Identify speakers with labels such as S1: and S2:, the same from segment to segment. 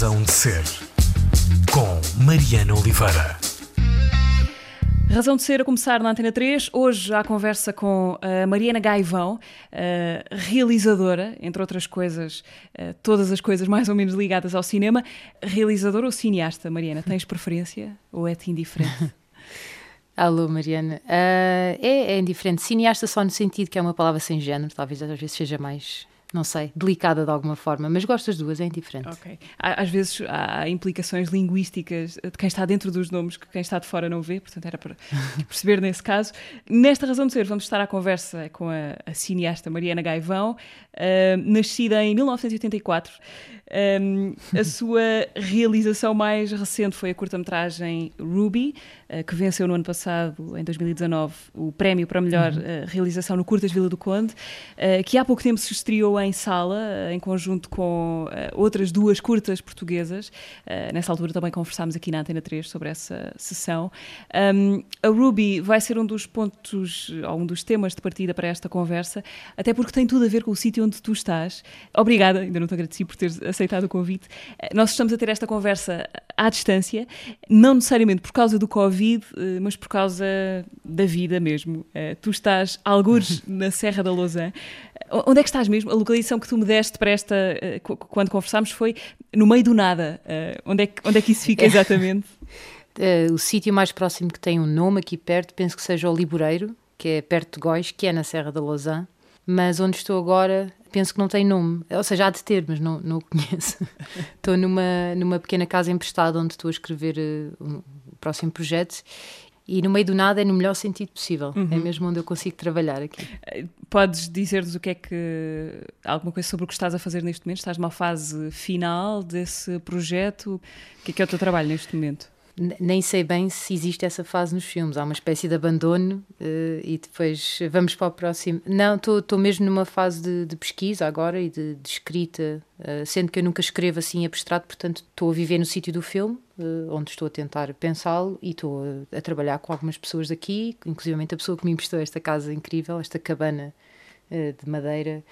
S1: Razão de Ser, com Mariana Oliveira.
S2: Razão de ser a começar na Antena 3. Hoje há conversa com a Mariana Gaivão, realizadora, entre outras coisas, todas as coisas mais ou menos ligadas ao cinema. Realizadora ou cineasta, Mariana? Tens preferência ou é-te indiferente?
S3: Alô, Mariana. Uh, é, é indiferente. Cineasta só no sentido que é uma palavra sem género, talvez às vezes seja mais não sei, delicada de alguma forma, mas gosto das duas, é indiferente.
S2: Ok. Às vezes há implicações linguísticas de quem está dentro dos nomes que quem está de fora não vê, portanto era para perceber nesse caso. Nesta razão de ser, vamos estar à conversa com a, a cineasta Mariana Gaivão, uh, nascida em 1984. Um, a sua realização mais recente foi a curta-metragem Ruby, uh, que venceu no ano passado, em 2019, o prémio para melhor uh, realização no Curtas Vila do Conde, que há pouco tempo se estreou em sala, em conjunto com outras duas curtas portuguesas. nessa altura também conversámos aqui na Antena 3 sobre essa sessão. Um, a Ruby vai ser um dos pontos, ou um dos temas de partida para esta conversa, até porque tem tudo a ver com o sítio onde tu estás. Obrigada, ainda não te agradeci por teres aceitado o convite. Eh, nós estamos a ter esta conversa à distância, não necessariamente por causa do Covid, eh, mas por causa da vida mesmo. Eh, tu estás, algures, na Serra da Lousã. Onde é que estás mesmo? A localização que tu me deste para esta, quando conversámos, foi no meio do nada. Onde é que, onde é que isso fica exatamente?
S3: o sítio mais próximo que tem um nome aqui perto, penso que seja o Liboreiro, que é perto de Góis, que é na Serra da Lousã. Mas onde estou agora penso que não tem nome. Ou seja, há de ter, mas não, não o conheço. estou numa, numa pequena casa emprestada onde estou a escrever uh, um, o próximo projeto e no meio do nada é no melhor sentido possível. É uhum. É mesmo onde eu consigo trabalhar aqui.
S2: Eh, podes dizer-nos o que é que. alguma coisa sobre o que estás a fazer neste momento? Estás numa fase final desse projeto? O que é que é o teu trabalho neste momento?
S3: Nem sei bem se existe essa fase nos filmes. Há uma espécie de abandono uh, e depois vamos para o próximo. Não, estou mesmo numa fase de, de, pesquisa agora e de, de escrita, uh, sendo que eu nunca escrevo assim abstrato, portanto estou a viver no sítio do filme, uh, onde estou a tentar pensá-lo e estou a, a, trabalhar com algumas pessoas daqui, inclusive a pessoa que me emprestou esta casa incrível, esta cabana de madeira.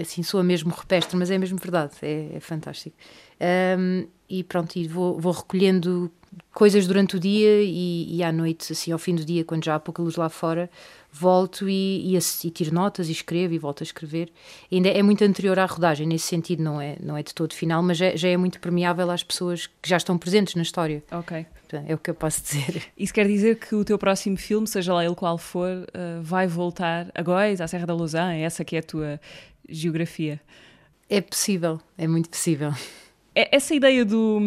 S3: Assim, soa mesmo rupestre, mas é mesmo verdade, é, é fantástico. Um, e pronto, e vou, vou recolhendo coisas durante o dia e, e, à noite, assim, ao fim do dia, quando já há pouca luz lá fora, volto e, e, e tiro notas e escrevo e volto a escrever. ainda é muito anterior à rodagem, nesse sentido, não é, não é de todo final, mas já, já é muito permeável às pessoas que já estão presentes na história.
S2: Ok.
S3: É o que eu posso dizer.
S2: Isso quer dizer que o teu próximo filme, seja lá ele qual for, uh, vai voltar a Góis, à Serra da Lousã, é essa que é a tua geografia?
S3: É possível, é muito possível.
S2: É, essa ideia do,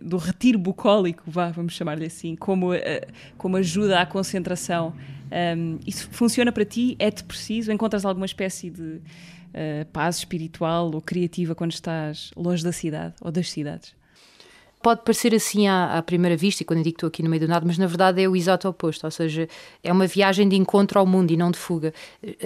S2: do retiro bucólico, vá, vamos chamar-lhe assim, como, eh, como ajuda à concentração, um, ehm, isso funciona para ti? É-te preciso? Encontras alguma espécie de uh, paz espiritual ou criativa quando estás longe da cidade ou das cidades?
S3: pode parecer assim à, à, primeira vista, e quando eu digo que estou aqui no meio do nada, mas na verdade é o exato oposto, ou seja, é uma viagem de encontro ao mundo e não de fuga.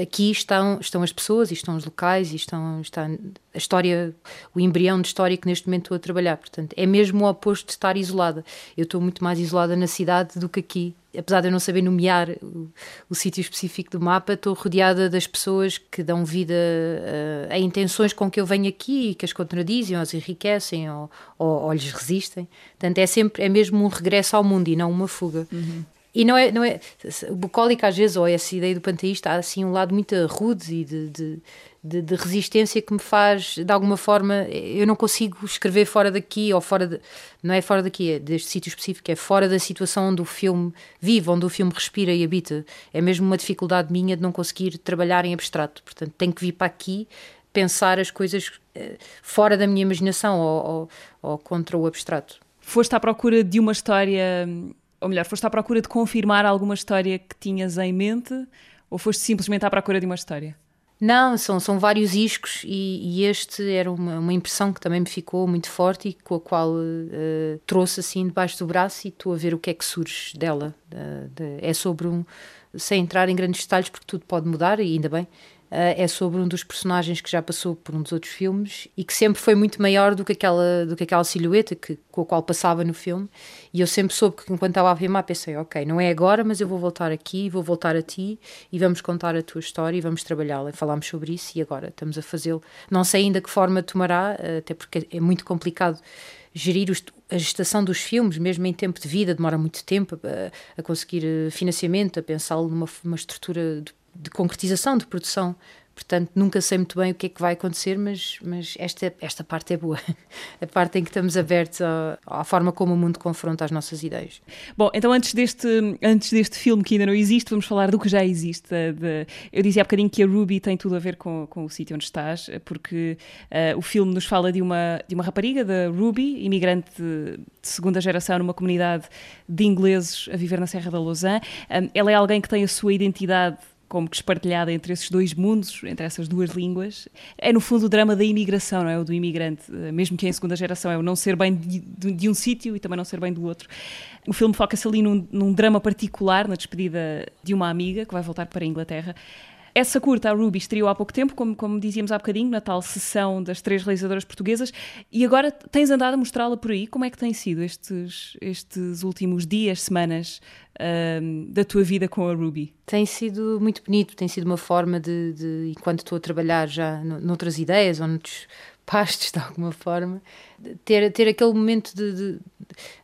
S3: Aqui estão, estão as pessoas, e estão os locais, e estão, está a história, o embrião de história que neste momento estou a trabalhar. Portanto, é mesmo o oposto de estar isolada. Eu estou muito mais isolada na cidade do que aqui apesar de eu não saber nomear o, o sítio específico do mapa, estou rodeada das pessoas que dão vida uh, a intenções com que eu venho aqui e que as contradizem, ou as enriquecem ou, ou, ou, lhes resistem. Portanto, é sempre, é mesmo um regresso ao mundo e não uma fuga. Uhum. E não é, não é. O bucólico, às vezes, ou essa ideia do panteísta, há assim um lado muito rude e de, de de, de, resistência que me faz, de alguma forma, eu não consigo escrever fora daqui ou fora de, não é fora daqui, é deste sítio específico, é fora da situação onde o filme vive, onde o filme respira e habita. É mesmo uma dificuldade minha de não conseguir trabalhar em abstrato. Portanto, tenho que vir para aqui pensar as coisas eh, fora da minha imaginação ou, ou, ou contra o abstrato.
S2: Foste à procura de uma história, ou melhor, foste à procura de confirmar alguma história que tinhas em mente ou foste simplesmente à procura de uma história?
S3: Não, são, são vários iscos e, e este era uma, uma, impressão que também me ficou muito forte e com a qual uh, trouxe assim debaixo do braço e estou a ver o que é que surge dela. Uh, de, é sobre um, sem entrar em grandes detalhes porque tudo pode mudar e ainda bem, é sobre um dos personagens que já passou por um dos outros filmes e que sempre foi muito maior do que aquela, do que aquela silhueta que, com a qual passava no filme. E eu sempre soube que enquanto estava a filmar, pensei: ok, não é agora, mas eu vou voltar aqui, vou voltar a ti e vamos contar a tua história e vamos trabalhá-la. Falámos sobre isso e agora estamos a fazê-lo. Não sei ainda que forma tomará, uh, até porque é muito complicado gerir os, a gestação dos filmes, mesmo em tempo de vida, demora muito tempo a, a conseguir eh, financiamento, a pensá-lo numa uma estrutura de de concretização, de produção. Portanto, nunca sei muito bem o que é que vai acontecer, mas, mas esta, esta parte é boa. A parte em que estamos abertos à, forma como o mundo confronta as nossas ideias.
S2: Bom, então antes deste, antes deste filme que ainda não existe, vamos falar do que já existe. De, eu dizia há bocadinho que a Ruby tem tudo a ver com, com o sítio onde estás, porque uh, o filme nos fala de uma, de uma rapariga, da Ruby, imigrante de, de segunda geração numa comunidade de ingleses a viver na Serra da Lausanne. Um, ela é alguém que tem a sua identidade como que espartilhada entre esses dois mundos, entre essas duas línguas. É no fundo o drama da imigração, não é? O do imigrante, eh, mesmo que em segunda geração, é o não ser bem de, de, de um sítio e também não ser bem do outro. O filme foca-se ali num, num drama particular, na despedida de uma amiga que vai voltar para a Inglaterra. Essa curta, a Ruby, estreou há pouco tempo, como, como dizíamos há bocadinho, na tal sessão das três realizadoras portuguesas, e agora tens andado a mostrá-la por aí. Como é que têm sido estes, estes últimos dias, semanas uh, da tua vida com a Ruby?
S3: Tem sido muito bonito, tem sido uma forma de, de enquanto estou a trabalhar já noutras ideias ou noutros pastos de alguma forma, ter, ter aquele momento de, de, de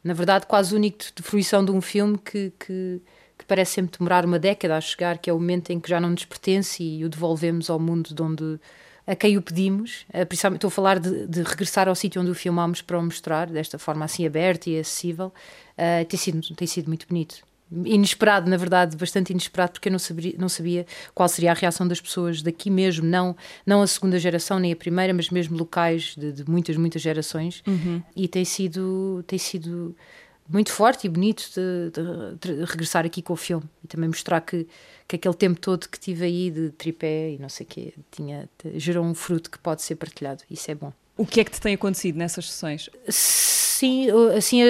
S3: na verdade, quase único de fruição de um filme que que parece sempre demorar uma década a chegar, que é o momento em que já não nos pertence e o devolvemos ao mundo de onde a quem o pedimos. Eh, principalmente estou a falar de, de regressar ao sítio onde o filmámos para o mostrar, desta forma assim aberta e acessível. Uh, tem, sido, tem sido muito bonito. Inesperado, na verdade, bastante inesperado, porque eu não sabia, não sabia qual seria a reação das pessoas daqui mesmo, não, não a segunda geração nem a primeira, mas mesmo locais de, de muitas, muitas gerações. Uhum. E tem sido, tem sido muito forte e bonito de, de, de, regressar aqui com o filme e também mostrar que, que aquele tempo todo que tive aí de tripé e não sei o quê tinha, gerou um fruto que pode ser partilhado. Isso é bom.
S2: O que é que te tem acontecido nessas sessões?
S3: Sim, assim,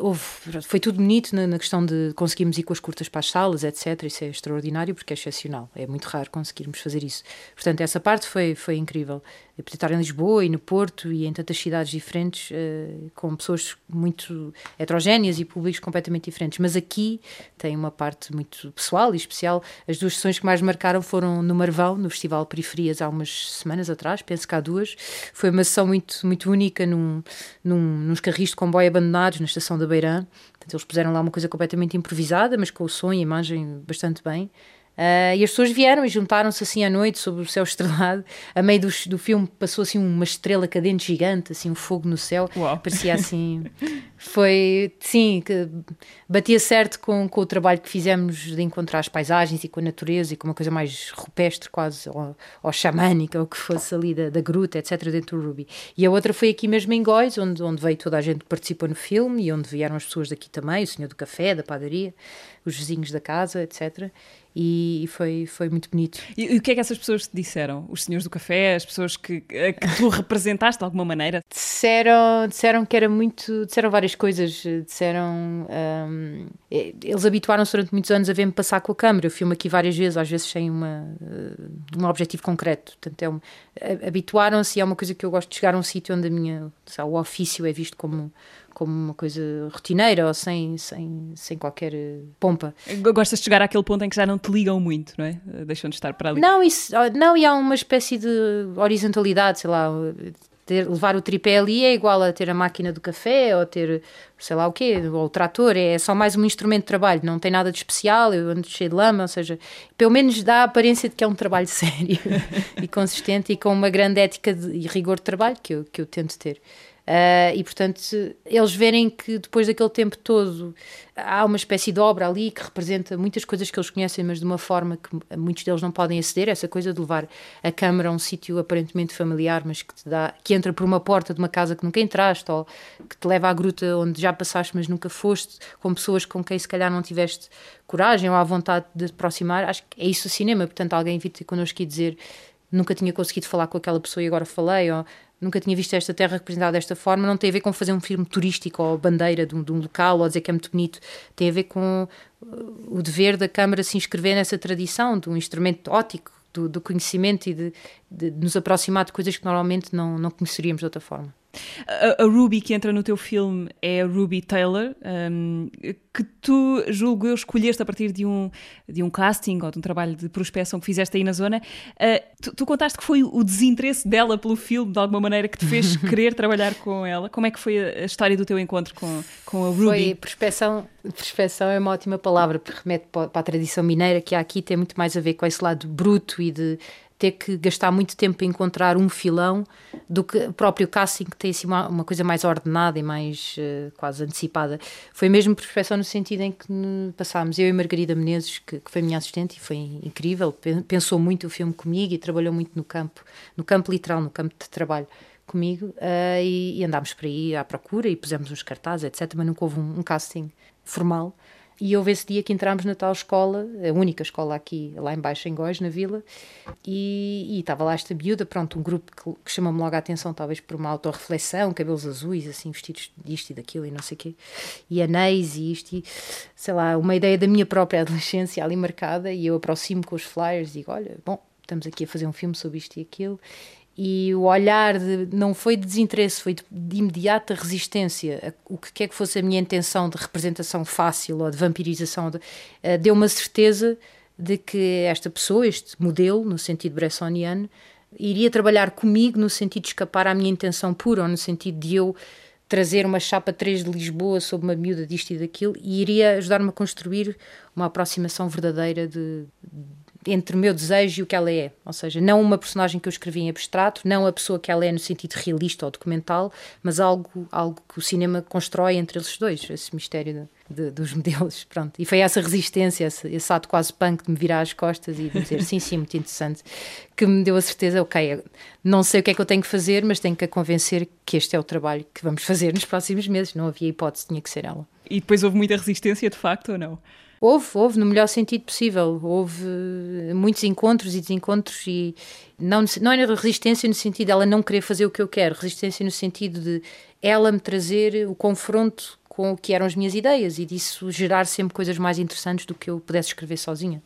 S3: houve, foi tudo bonito na, na, questão de conseguirmos ir com as curtas para as salas, etc. Isso é extraordinário porque é excepcional. É muito raro conseguirmos fazer isso. Portanto, essa parte foi, foi incrível poder estar em Lisboa e no Porto e em tantas cidades diferentes, uh, com pessoas muito heterogéneas e públicos completamente diferentes. Mas aqui tem uma parte muito pessoal e especial. As duas sessões que mais marcaram foram no Marvão, no Festival Periferias, há umas semanas atrás, penso que há duas. Foi uma sessão muito, muito única num, num, nos carris de comboio abandonados na estação da Beirã. Portanto, eles puseram lá uma coisa completamente improvisada, mas com o som e a imagem bastante bem. Uh, e as pessoas vieram e juntaram-se assim à noite sobre o céu estrelado. A meio do, do filme passou assim uma estrela cadente gigante, assim um fogo no céu. Uau. Parecia assim. Foi, sim, que batia certo com, com o trabalho que fizemos de encontrar as paisagens e com a natureza e com uma coisa mais rupestre, quase, ou, ou xamânica, ou que fosse ali da, da gruta, etc., dentro do Ruby. E a outra foi aqui mesmo em Góis, onde, onde veio toda a gente que participou no filme e onde vieram as pessoas daqui também, o senhor do café, da padaria, os vizinhos da casa, etc e foi, foi muito bonito.
S2: E, e, o que é que essas pessoas te disseram? Os senhores do café, as pessoas que, que tu representaste de alguma maneira?
S3: Disseram, disseram que era muito. Disseram várias coisas. Disseram. Um, eles habituaram-se durante muitos anos a ver-me passar com a câmera. Eu filmo aqui várias vezes, às vezes sem uma, um objetivo concreto. Portanto, é um, habituaram-se e é uma coisa que eu gosto de chegar a um sítio onde a minha, sabe, o ofício é visto como como uma coisa rotineira ou sem, sem, sem qualquer eh, pompa.
S2: Gostas de chegar àquele ponto em que já não te ligam muito, não é? Deixam de estar para ali.
S3: Não, isso, não e há uma espécie de horizontalidade, sei lá, ter, levar o tripé ali é igual a ter a máquina do café ou ter sei lá o quê, ou o trator, é só mais um instrumento de trabalho, não tem nada de especial, eu ando cheio de lama, ou seja, pelo menos dá a aparência de que é um trabalho sério e consistente e com uma grande ética de, e rigor de trabalho que eu, que eu tento ter. Uh, e portanto, eles verem que depois daquele tempo todo há uma espécie de obra ali que representa muitas coisas que eles conhecem, mas de uma forma que muitos deles não podem aceder, essa coisa de levar a câmara a um sítio aparentemente familiar, mas que te dá, que entra por uma porta de uma casa que nunca entraste, ou que te leva à gruta onde já passaste, mas nunca foste, com pessoas com quem se calhar não tiveste coragem ou à vontade de te aproximar. Acho que é isso o cinema, portanto, alguém vir ter connosco e dizer nunca tinha conseguido falar com aquela pessoa e agora falei, ou nunca tinha visto esta terra representada desta forma, não tem a ver com fazer um filme turístico ou bandeira de um, de um local ou dizer que é muito bonito, tem a ver com uh, o dever da Câmara se inscrever nessa tradição de um instrumento ótico do, do conhecimento e de, de, nos aproximar de coisas que normalmente não, não conheceríamos de outra forma.
S2: A, a, Ruby que entra no teu filme é a Ruby Taylor, um, que tu, julgo eu, escolheste a partir de um, de um casting ou de um trabalho de prospecção que fizeste aí na zona. Uh, tu, tu, contaste que foi o desinteresse dela pelo filme, de alguma maneira, que te fez querer trabalhar com ela. Como é que foi a, a, história do teu encontro com, com a Ruby?
S3: Foi prospeção, prospeção é uma ótima palavra, porque remete para a tradição mineira, que há aqui tem muito mais a ver com esse lado bruto e de ter que gastar muito tempo a encontrar um filão do que o próprio casting que tem assim uma, uma coisa mais ordenada e mais uh, quase antecipada. Foi mesmo perfeição no sentido em que passámos, eu e Margarida Menezes, que, que, foi minha assistente e foi incrível, pensou muito o filme comigo e trabalhou muito no campo, no campo literal, no campo de trabalho comigo uh, e, e, andámos por aí à procura e pusemos uns cartazes, etc. Mas nunca houve um, um casting formal. E houve esse dia que entramos na tal escola, a única escola aqui, lá embaixo em Góis, na vila, e, e estava lá esta miúda, pronto, um grupo que, que chamou-me logo a atenção, talvez por uma autorreflexão, cabelos azuis, assim, vestidos disto e daquilo e não sei o quê, e anéis e isto, e, sei lá, uma ideia da minha própria adolescência ali marcada, e eu aproximo com os flyers e digo, olha, bom, estamos aqui a fazer um filme sobre isto e aquilo, e o olhar de, não foi de desinteresse, foi de, de imediata resistência. O que quer que fosse a minha intenção de representação fácil ou de vampirização, de, uh, deu uma certeza de que esta pessoa, este modelo, no sentido bressoniano, iria trabalhar comigo no sentido de escapar à minha intenção pura, ou no sentido de eu trazer uma chapa 3 de Lisboa sobre uma miúda disto e daquilo, e iria ajudar-me a construir uma aproximação verdadeira de, entre o meu desejo e o que ela é. Ou seja, não uma personagem que eu escrevi em abstrato, não a pessoa que ela é no sentido realista ou documental, mas algo, algo que o cinema constrói entre eles dois, esse mistério de, de, dos modelos. Pronto. E foi essa resistência, esse, esse, ato quase punk de me virar as costas e dizer sim, sim, muito interessante, que me deu a certeza, ok, não sei o que é que eu tenho que fazer, mas tenho que a convencer que este é o trabalho que vamos fazer nos próximos meses. Não havia hipótese, tinha que ser ela.
S2: E depois houve muita resistência, de facto, ou não?
S3: Houve, houve, no melhor sentido possível. Houve muitos encontros e desencontros e não, não era resistência no sentido de ela não querer fazer o que eu quero, resistência no sentido de ela me trazer o confronto com o que eram as minhas ideias e disso gerar sempre coisas mais interessantes do que eu pudesse escrever sozinha.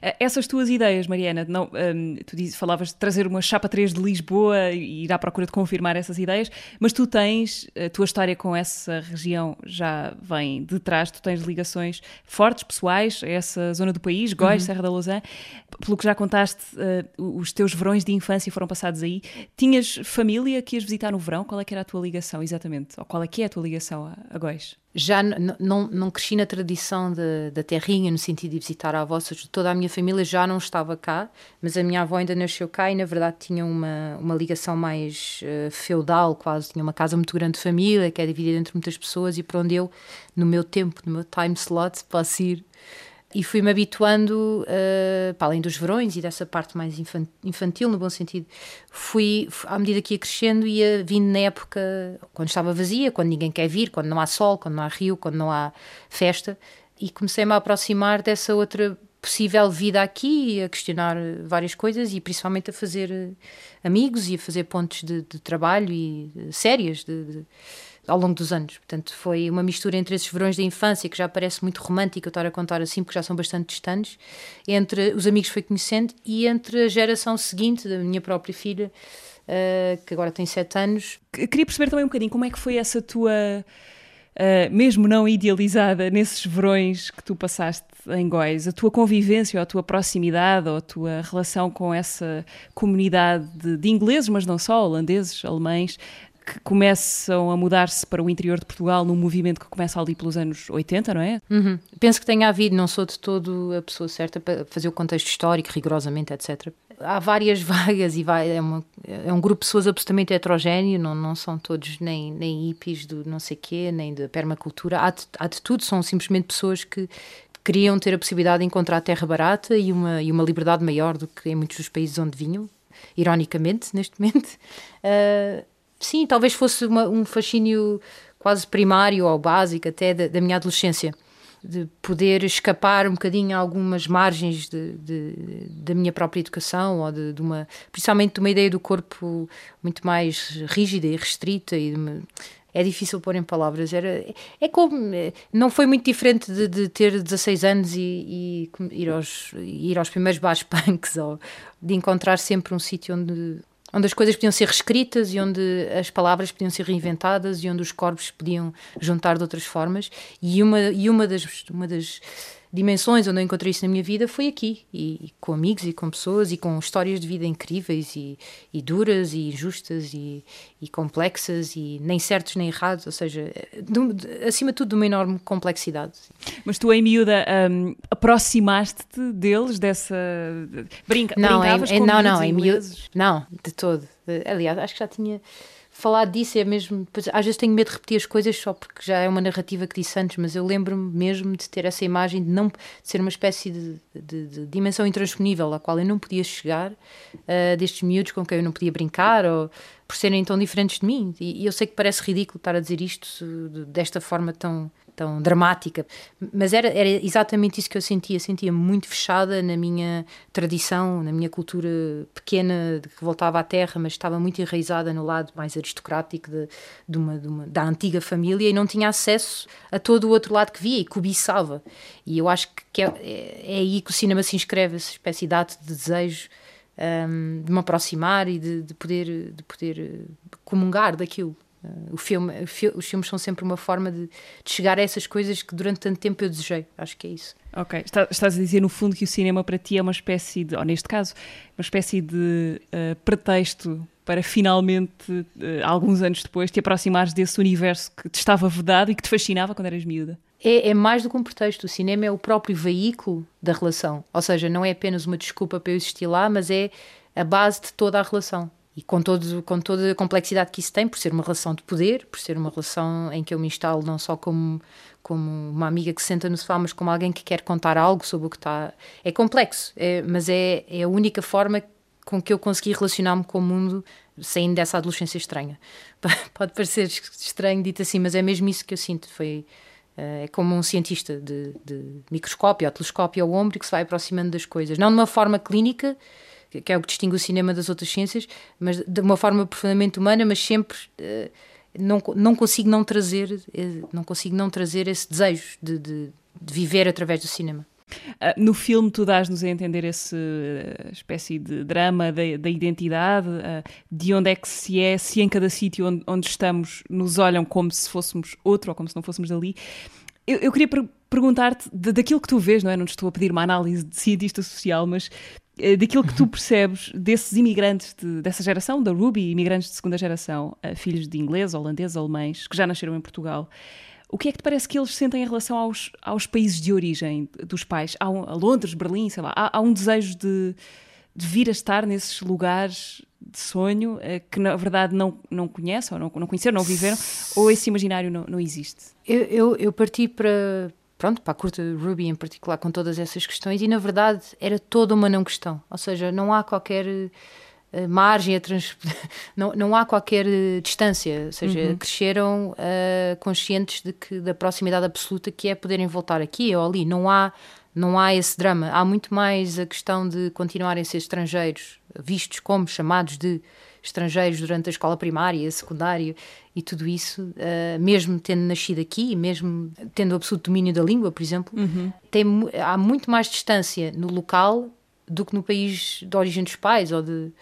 S2: Eh, essas tuas ideias, Mariana, não, um, tu diz, falavas de trazer uma chapa 3 de Lisboa e ir à procura de confirmar essas ideias, mas tu tens, a tua história com essa região já vem de trás, tu tens ligações fortes, pessoais, a essa zona do país, Góis, uhum. Serra da Lousã. Pelo que já contaste, uh, os teus verões de infância foram passados aí. Tinhas família que ias visitar no verão? Qual é que era a tua ligação, exatamente? Ou qual é que é a tua ligação a, a Góis?
S3: Já não, não cresci na tradição da terrinha, no sentido de visitar a avó, toda a minha família já não estava cá, mas a minha avó ainda nasceu cá e, na verdade, tinha uma, uma ligação mais uh, feudal, quase. Tinha uma casa muito grande de família, que é dividida entre muitas pessoas e para onde eu, no meu tempo, no meu time slot, posso ir e fui-me habituando, uh, para além dos verões e dessa parte mais infantil, no bom sentido, fui, à medida que ia crescendo, ia vindo na época quando estava vazia, quando ninguém quer vir, quando não há sol, quando não há rio, quando não há festa, e comecei-me a aproximar dessa outra possível vida aqui, a questionar várias coisas e principalmente a fazer eh, amigos e a fazer pontos de, de trabalho e uh, sérias de, de ao longo dos anos. Portanto, foi uma mistura entre esses verões da infância, que já parece muito romântico eu estar a contar assim, porque já são bastante distantes, entre os amigos que fui conhecendo e entre a geração seguinte da minha própria filha, uh, que agora tem sete anos.
S2: Queria perceber também um bocadinho como é que foi essa tua. Uh, mesmo não idealizada, nesses verões que tu passaste em Góis, a tua convivência, ou a tua proximidade, ou a tua relação com essa comunidade de, de ingleses, mas não só, holandeses, alemães, que começam a mudar-se para o interior de Portugal num movimento que começa ali pelos anos 80, não é?
S3: Uhum. Penso que tenha havido, não sou de todo a pessoa certa para fazer o contexto histórico rigorosamente, etc. Há várias vagas e vai, é, uma, é, um grupo de pessoas absolutamente heterogéneo, não, não são todos nem, nem hippies do não sei quê, nem da permacultura, há de, há de tudo, são simplesmente pessoas que queriam ter a possibilidade de encontrar terra barata e uma, e uma liberdade maior do que em muitos dos países onde vinham, ironicamente, neste momento. Uh, sim, talvez fosse uma, um fascínio quase primário ou básico até da, da, minha adolescência, de poder escapar um bocadinho a algumas margens de, de, da minha própria educação, ou de, de, uma, principalmente de uma ideia do corpo muito mais rígida e restrita e é difícil pôr em palavras. Era, é como. Não foi muito diferente de, de ter 16 anos e, e, ir, aos, ir aos primeiros bares punks ou de encontrar sempre um sítio onde, onde as coisas podiam ser reescritas e onde as palavras podiam ser reinventadas e onde os corpos podiam juntar de outras formas. E uma, e uma das. Uma das dimensões onde eu encontrei isso na minha vida foi aqui, e, e com amigos e com pessoas e com histórias de vida incríveis e, e duras e injustas e, e, complexas e nem certos nem errados, ou seja, de, acima de tudo de uma enorme complexidade.
S2: Mas tu em miúda um, aproximaste-te deles dessa brinca,
S3: não,
S2: brincavas
S3: em,
S2: com
S3: não, não,
S2: em
S3: miúda, não, de todo. Aliás, acho que já tinha falar disso é mesmo. Às vezes tenho medo de repetir as coisas só porque já é uma narrativa que disse antes, mas eu lembro-me mesmo de ter essa imagem de não de ser uma espécie de, de, de dimensão intransponível à qual eu não podia chegar, uh, destes miúdos com quem eu não podia brincar ou por serem tão diferentes de mim. E, eu sei que parece ridículo estar a dizer isto desta forma tão tão dramática. Mas era, era exatamente isso que eu sentia. Sentia muito fechada na minha tradição, na minha cultura pequena que voltava à terra, mas estava muito enraizada no lado mais aristocrático de, de, uma, de uma, da antiga família e não tinha acesso a todo o outro lado que via e cobiçava. E eu acho que é, é aí que o cinema se inscreve, essa espécie de ato de desejo. Um, de me aproximar e de, de poder, de poder comungar daquilo. Uh, o filme, os filmes são sempre uma forma de, de, chegar a essas coisas que durante tanto tempo eu desejei. Acho que é isso.
S2: Ok. Está, estás a dizer, no fundo, que o cinema para ti é uma espécie de, ou neste caso, uma espécie de uh, pretexto para finalmente, uh, alguns anos depois, te aproximares desse universo que te estava vedado e que te fascinava quando eras miúda.
S3: É, é, mais do que um pretexto. O cinema é o próprio veículo da relação. Ou seja, não é apenas uma desculpa para eu existir lá, mas é a base de toda a relação e com, todo, com toda a complexidade que isso tem, por ser uma relação de poder, por ser uma relação em que eu me instalo não só como, como uma amiga que se senta no sofá, mas como alguém que quer contar algo sobre o que está. É complexo, é, mas é, é a única forma com que eu consegui relacionar-me com o mundo saindo dessa adolescência estranha. Pode parecer estranho dito assim, mas é mesmo isso que eu sinto. Foi. Eh, é como um cientista de, de microscópio ou telescópio ao ombro que se vai aproximando das coisas. Não de uma forma clínica, que é o que distingue o cinema das outras ciências, mas de uma forma profundamente humana, mas sempre uh, não, não consigo não trazer, uh, não consigo não trazer esse desejo de, de, de viver através do cinema.
S2: Uh, no filme tu dás-nos a entender essa espécie de drama da, da identidade, uh, de onde é que se é, se em cada sítio onde, onde, estamos nos olham como se fôssemos outro ou como se não fôssemos dali. Eu, eu queria per perguntar-te daquilo que tu vês, não é? Não te estou a pedir uma análise de cientista social, mas eh, daquilo que tu percebes desses imigrantes de, dessa geração, da Ruby, imigrantes de segunda geração, uh, filhos de ingleses, holandeses, alemães, que já nasceram em Portugal, o que é que te parece que eles sentem em relação aos, aos países de origem dos pais? Há um, a Londres, Berlim, sei lá, há, há um desejo de, de, vir a estar nesses lugares de sonho uh, que na verdade não, não conhecem, ou não, não conheceram, não viveram, ou esse imaginário não, não existe?
S3: Eu, eu, eu parti para pronto, para a curta Ruby em particular, com todas essas questões, e na verdade era toda uma não questão, ou seja, não há qualquer margem a trans... não, não há qualquer uh, distância, ou seja, uhum. cresceram uh, conscientes de que da proximidade absoluta que é poderem voltar aqui ou ali, não há não há esse drama, há muito mais a questão de continuarem a ser estrangeiros, vistos como chamados de estrangeiros durante a escola primária, secundária e tudo isso, uh, mesmo tendo nascido aqui, mesmo tendo absoluto domínio da língua, por exemplo, uhum. tem, há muito mais distância no local do que no país de origem dos pais ou de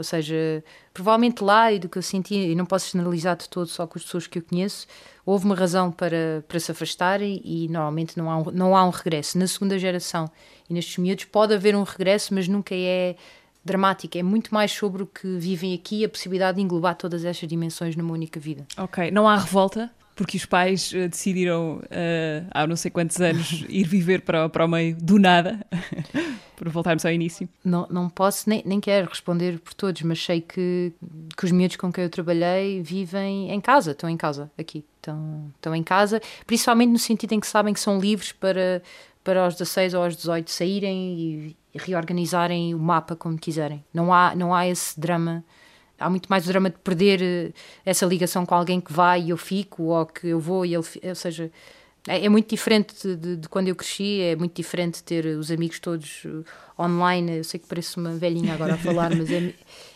S3: ou seja, provavelmente lá e do que eu senti, e não posso generalizar de todo só com as pessoas que eu conheço, houve uma razão para, para se afastarem e normalmente não há, um, não há um regresso. Na segunda geração e nestes miúdos pode haver um regresso, mas nunca é dramática, é muito mais sobre o que vivem aqui, a possibilidade de englobar todas estas dimensões numa única vida.
S2: Ok, não há revolta? Porque os pais uh, decidiram, uh, há não sei quantos anos, ir viver para, para o meio do nada, por voltarmos ao início.
S3: Não, não posso, nem, nem quero responder por todos, mas sei que, que os miúdos com quem eu trabalhei vivem em casa, estão em casa aqui, estão, estão em casa, principalmente no sentido em que sabem que são livres para, para aos 16 ou aos 18 saírem e, reorganizarem o mapa como quiserem. Não há, não há esse drama. Há muito mais o drama de perder eh, essa ligação com alguém que vai e eu fico, ou que eu vou e ele. Ou seja, É, é muito diferente de, de, de, quando eu cresci, é muito diferente ter os amigos todos uh, online. Eu sei que parece uma velhinha agora a falar, mas é,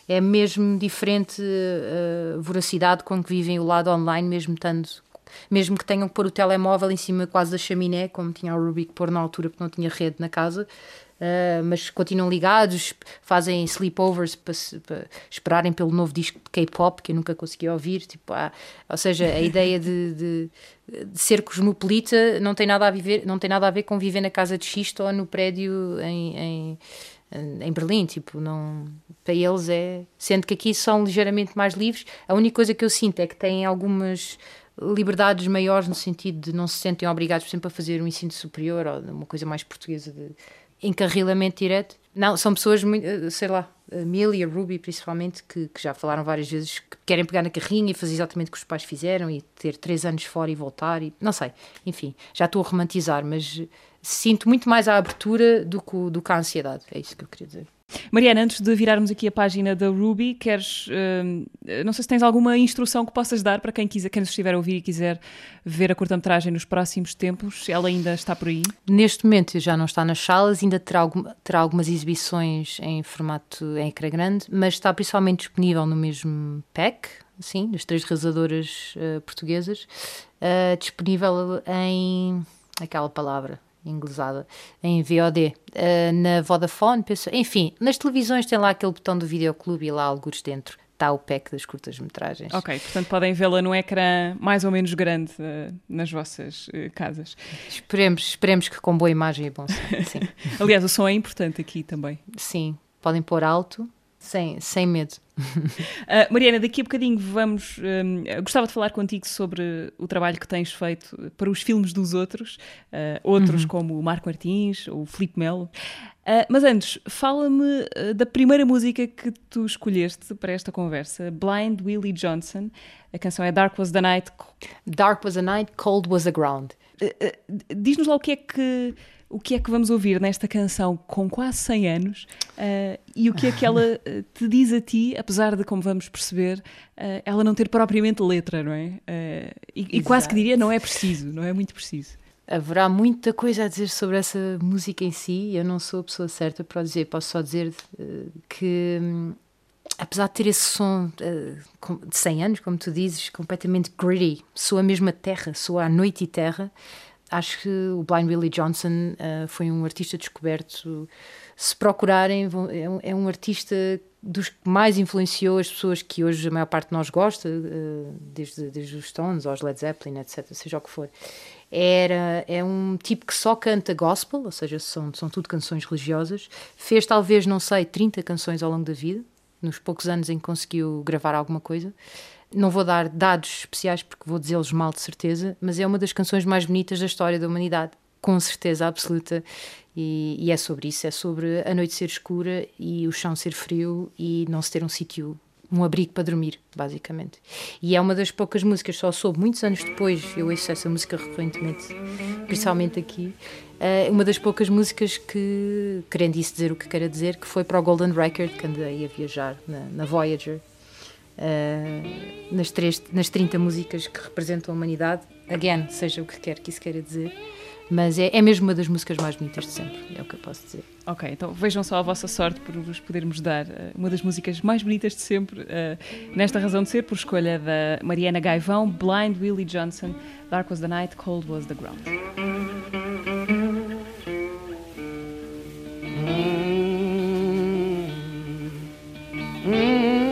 S3: é mesmo diferente a uh, voracidade com que vivem o lado online, mesmo estando mesmo que tenham que pôr o telemóvel em cima quase da chaminé, como tinha o Rubik pôr na altura porque não tinha rede na casa, Uh, mas continuam ligados, fazem sleepovers para, esperarem pelo novo disco de K-pop que eu nunca consegui ouvir. Tipo, ah, ou seja, a ideia de, de, de, ser cosmopolita não tem, nada a viver, não tem nada a ver com viver na casa de xisto ou no prédio em, em, em Berlim. Tipo, não, para eles é. Sendo que aqui são ligeiramente mais livres, a única coisa que eu sinto é que têm algumas liberdades maiores no sentido de não se sentem obrigados sempre a fazer um ensino superior ou uma coisa mais portuguesa de encarrilamento direto. Não, são pessoas, muito, eh, sei lá, a Millie e Ruby principalmente, que, que, já falaram várias vezes que querem pegar na carrinha e fazer exatamente o que os pais fizeram e ter três anos fora e voltar. E, não sei, enfim, já estou a romantizar, mas sinto muito mais a abertura do que, do que a ansiedade. É isso que eu queria dizer.
S2: Mariana, antes de virarmos aqui a página da Ruby, queres. Uh, não sei se tens alguma instrução que possas dar para quem quiser, quem nos estiver a ouvir e quiser ver a curta-metragem nos próximos tempos. Ela ainda está por aí?
S3: Neste momento já não está nas salas, ainda terá, terá algumas exibições em formato em ecrã grande, mas está principalmente disponível no mesmo pack, sim, das três realizadoras uh, portuguesas, uh, disponível em. aquela palavra inglesada em VOD. Uh, eh, na Vodafone, penso, enfim, nas televisões tem lá aquele botão do videoclube e lá alguns dentro está o pack das curtas-metragens.
S2: Ok, portanto podem vê-la no ecrã mais ou menos grande uh, nas vossas uh, casas.
S3: Esperemos, esperemos que com boa imagem e bom som.
S2: Aliás, o som é importante aqui também.
S3: Sim, podem pôr alto sem, sem medo.
S2: Uh, Mariana, daqui a bocadinho vamos. Um, gostava de falar contigo sobre o trabalho que tens feito para os filmes dos outros, uh, outros uhum. como o Marco Martins ou o Filipe Melo. Uh, mas antes, fala-me da primeira música que tu escolheste para esta conversa, Blind Willie Johnson. A canção é Dark Was the Night.
S3: Dark Was the Night, Cold Was the Ground.
S2: Diz-nos lá o que é que o que é que vamos ouvir nesta canção com quase 100 anos uh, e o que é que ela uh, te diz a ti, apesar de, como vamos perceber, uh, ela não ter propriamente letra, não é? E, e, quase que diria, não é preciso, não é muito preciso.
S3: Haverá muita coisa a dizer sobre essa música em si, eu não sou a pessoa certa para dizer, posso só dizer que. Um, apesar de ter esse som uh, de 100 anos, como tu dizes, completamente gritty, soa mesmo a terra, soa a noite e terra, acho que o Blind Willie Johnson uh, foi um artista descoberto. Se procurarem, é um, é um, artista dos que mais influenciou as pessoas que hoje a maior parte de nós gosta, uh, desde, desde os Stones aos Led Zeppelin, etc., seja o que for. Era, é um tipo que só canta gospel, ou seja, são, são tudo canções religiosas. Fez talvez, não sei, 30 canções ao longo da vida, nos poucos anos em que conseguiu gravar alguma coisa não vou dar dados especiais porque vou dizê-los mal de certeza, mas é uma das canções mais bonitas da história da humanidade, com certeza absoluta. E, e, é sobre isso: é sobre a noite ser escura e o chão ser frio e não se ter um sítio, um abrigo para dormir, basicamente. E é uma das poucas músicas, só soube muitos anos depois, eu ouço essa música recorrentemente, principalmente aqui. Uh, uma das poucas músicas que, querendo isso dizer o que queira dizer, que foi para o Golden Record, que andei a viajar na, na Voyager uh, nas, três, nas 30 músicas que representam a humanidade, again, seja o que quer que isso queira dizer. Mas é, é mesmo uma das músicas mais bonitas de sempre, é o que eu posso dizer.
S2: Ok, então vejam só a vossa sorte por vos podermos dar eh, uma das músicas mais bonitas de sempre, uh, nesta razão de ser, por escolha da Mariana Gaivão, Blind Willie Johnson, Dark Was the Night, Cold Was the Ground. Mm.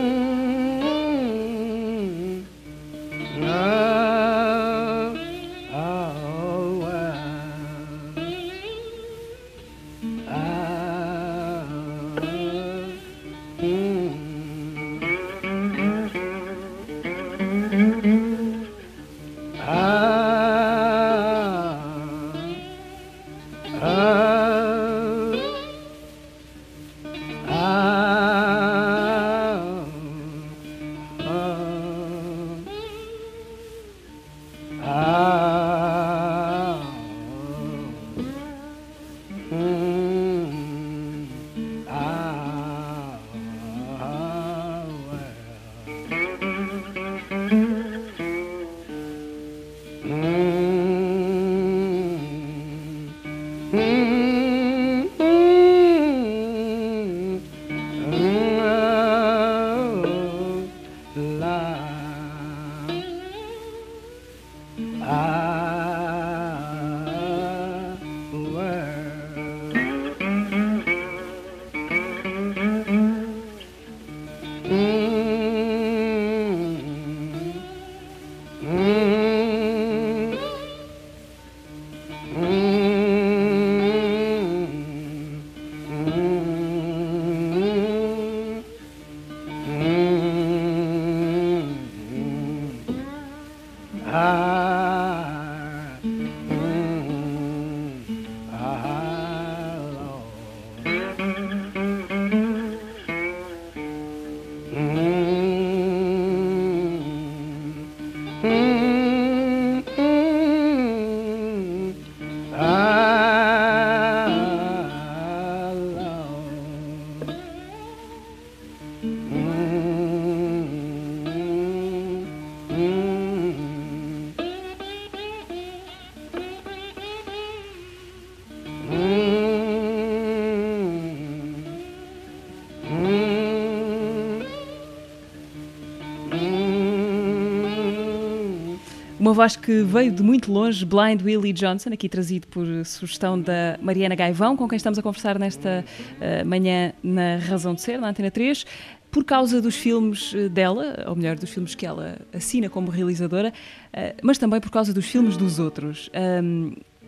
S2: Uma voz que veio de muito longe, Blind Willie Johnson, aqui trazido por sugestão da Mariana Gaivão, com quem estamos a conversar nesta uh, manhã na Razão de Ser, na Antena 3 por causa dos filmes eh, dela, ou melhor, dos filmes que ela assina como realizadora, uh, mas também por causa dos filmes dos outros.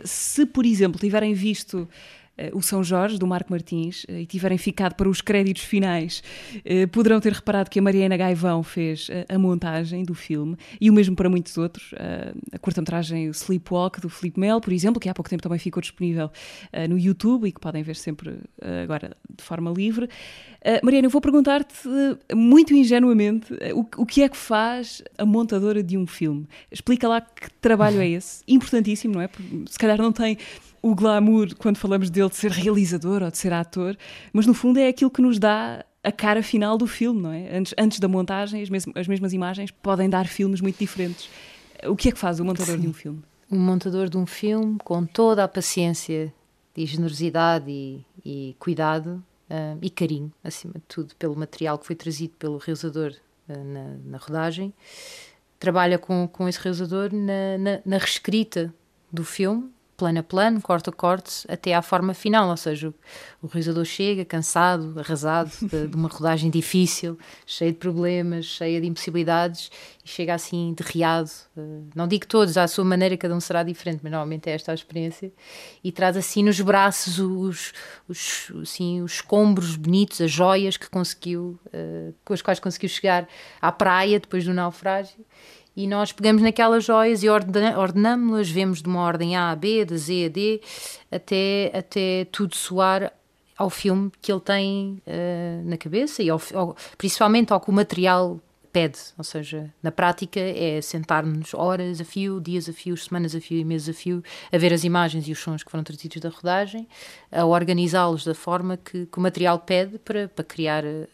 S2: Se, por exemplo, tiverem visto o São Jorge, do Marco Martins, e tiverem ficado para os créditos finais, poderão ter reparado que a Mariana Gaivão fez a montagem do filme, e o mesmo para muitos outros. A curta-metragem Sleepwalk, do Felipe Mel, por exemplo, que há pouco tempo também ficou disponível no YouTube e que podem ver sempre agora de forma livre. Mariana, eu vou perguntar-te muito ingenuamente o, que é que faz a montadora de um filme. Explica lá que trabalho é esse. Importantíssimo, não é? Se calhar não tem o glamour quando falamos dele de ser realizador ou de ser ator, mas no fundo é aquilo que nos dá a cara final do filme, não é? Antes, antes da montagem, as, mes as mesmas imagens podem dar filmes muito diferentes. O que é que faz o montador Sim. de um filme?
S3: O montador de um filme, com toda a paciência e generosidade e, e cuidado uh, e carinho, acima de tudo, pelo material que foi trazido pelo realizador uh, na, na, rodagem, trabalha com, com esse realizador na, na, na reescrita do filme plano a plano, corte a corte, até à forma final. Ou seja, o, realizador chega cansado, arrasado de, de, uma rodagem difícil, cheio de problemas, cheia de impossibilidades, e chega assim derriado. Uh, não digo todos, à sua maneira, cada um será diferente, mas normalmente é esta a experiência. E traz assim nos braços os, os, assim, os escombros bonitos, as joias que conseguiu, uh, com as quais conseguiu chegar à praia depois do naufrágio e nós pegamos naquelas joias e ordenamos-las, vemos de uma ordem A a B, de Z a D, até, até tudo soar ao filme que ele tem uh, na cabeça e ao, ao, principalmente ao que o material pede, ou seja, na prática é sentar-nos horas a fio, dias a fio, semanas a fio e meses a fio, a ver as imagens e os sons que foram trazidos da rodagem, a organizá-los da forma que, que, o material pede para, para criar uh,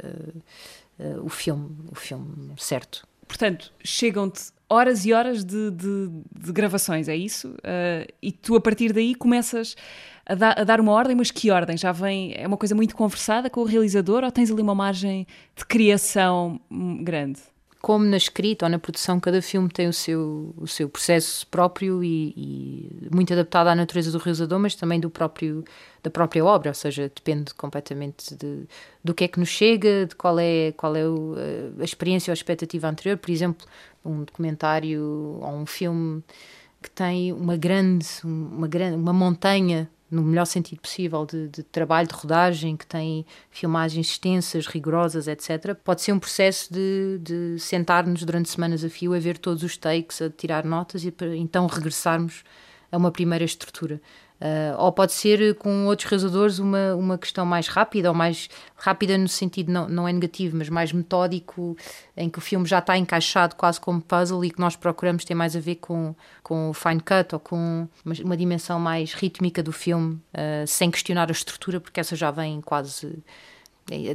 S3: uh, o filme, o filme certo.
S2: Portanto, chegam-te horas e horas de, de, de gravações, é isso? Uh, e tu, a partir daí, começas a, da, a, dar uma ordem, mas que ordem? Já vem, é uma coisa muito conversada com o realizador ou tens ali uma margem de criação hum, grande?
S3: como na escrita ou na produção, cada filme tem o seu, o seu processo próprio e, e, muito adaptado à natureza do realizador, mas também do próprio, da própria obra, ou seja, depende completamente de, do que é que nos chega, de qual é, qual é o, a experiência ou a expectativa anterior. Por exemplo, um documentário ou um filme que tem uma grande, uma, grande, uma montanha no melhor sentido possível, de, de, trabalho de rodagem, que tem filmagens extensas, rigorosas, etc. Pode ser um processo de, de sentar-nos durante semanas a fio a ver todos os takes, a tirar notas e para então regressarmos a uma primeira estrutura. Uh, ou pode ser com outros realizadores uma, uma questão mais rápida, ou mais rápida no sentido, não, não é negativo, mas mais metódico, em que o filme já está encaixado quase como puzzle e que nós procuramos ter mais a ver com, com o fine cut ou com uma, uma dimensão mais rítmica do filme, uh, sem questionar a estrutura, porque essa já vem quase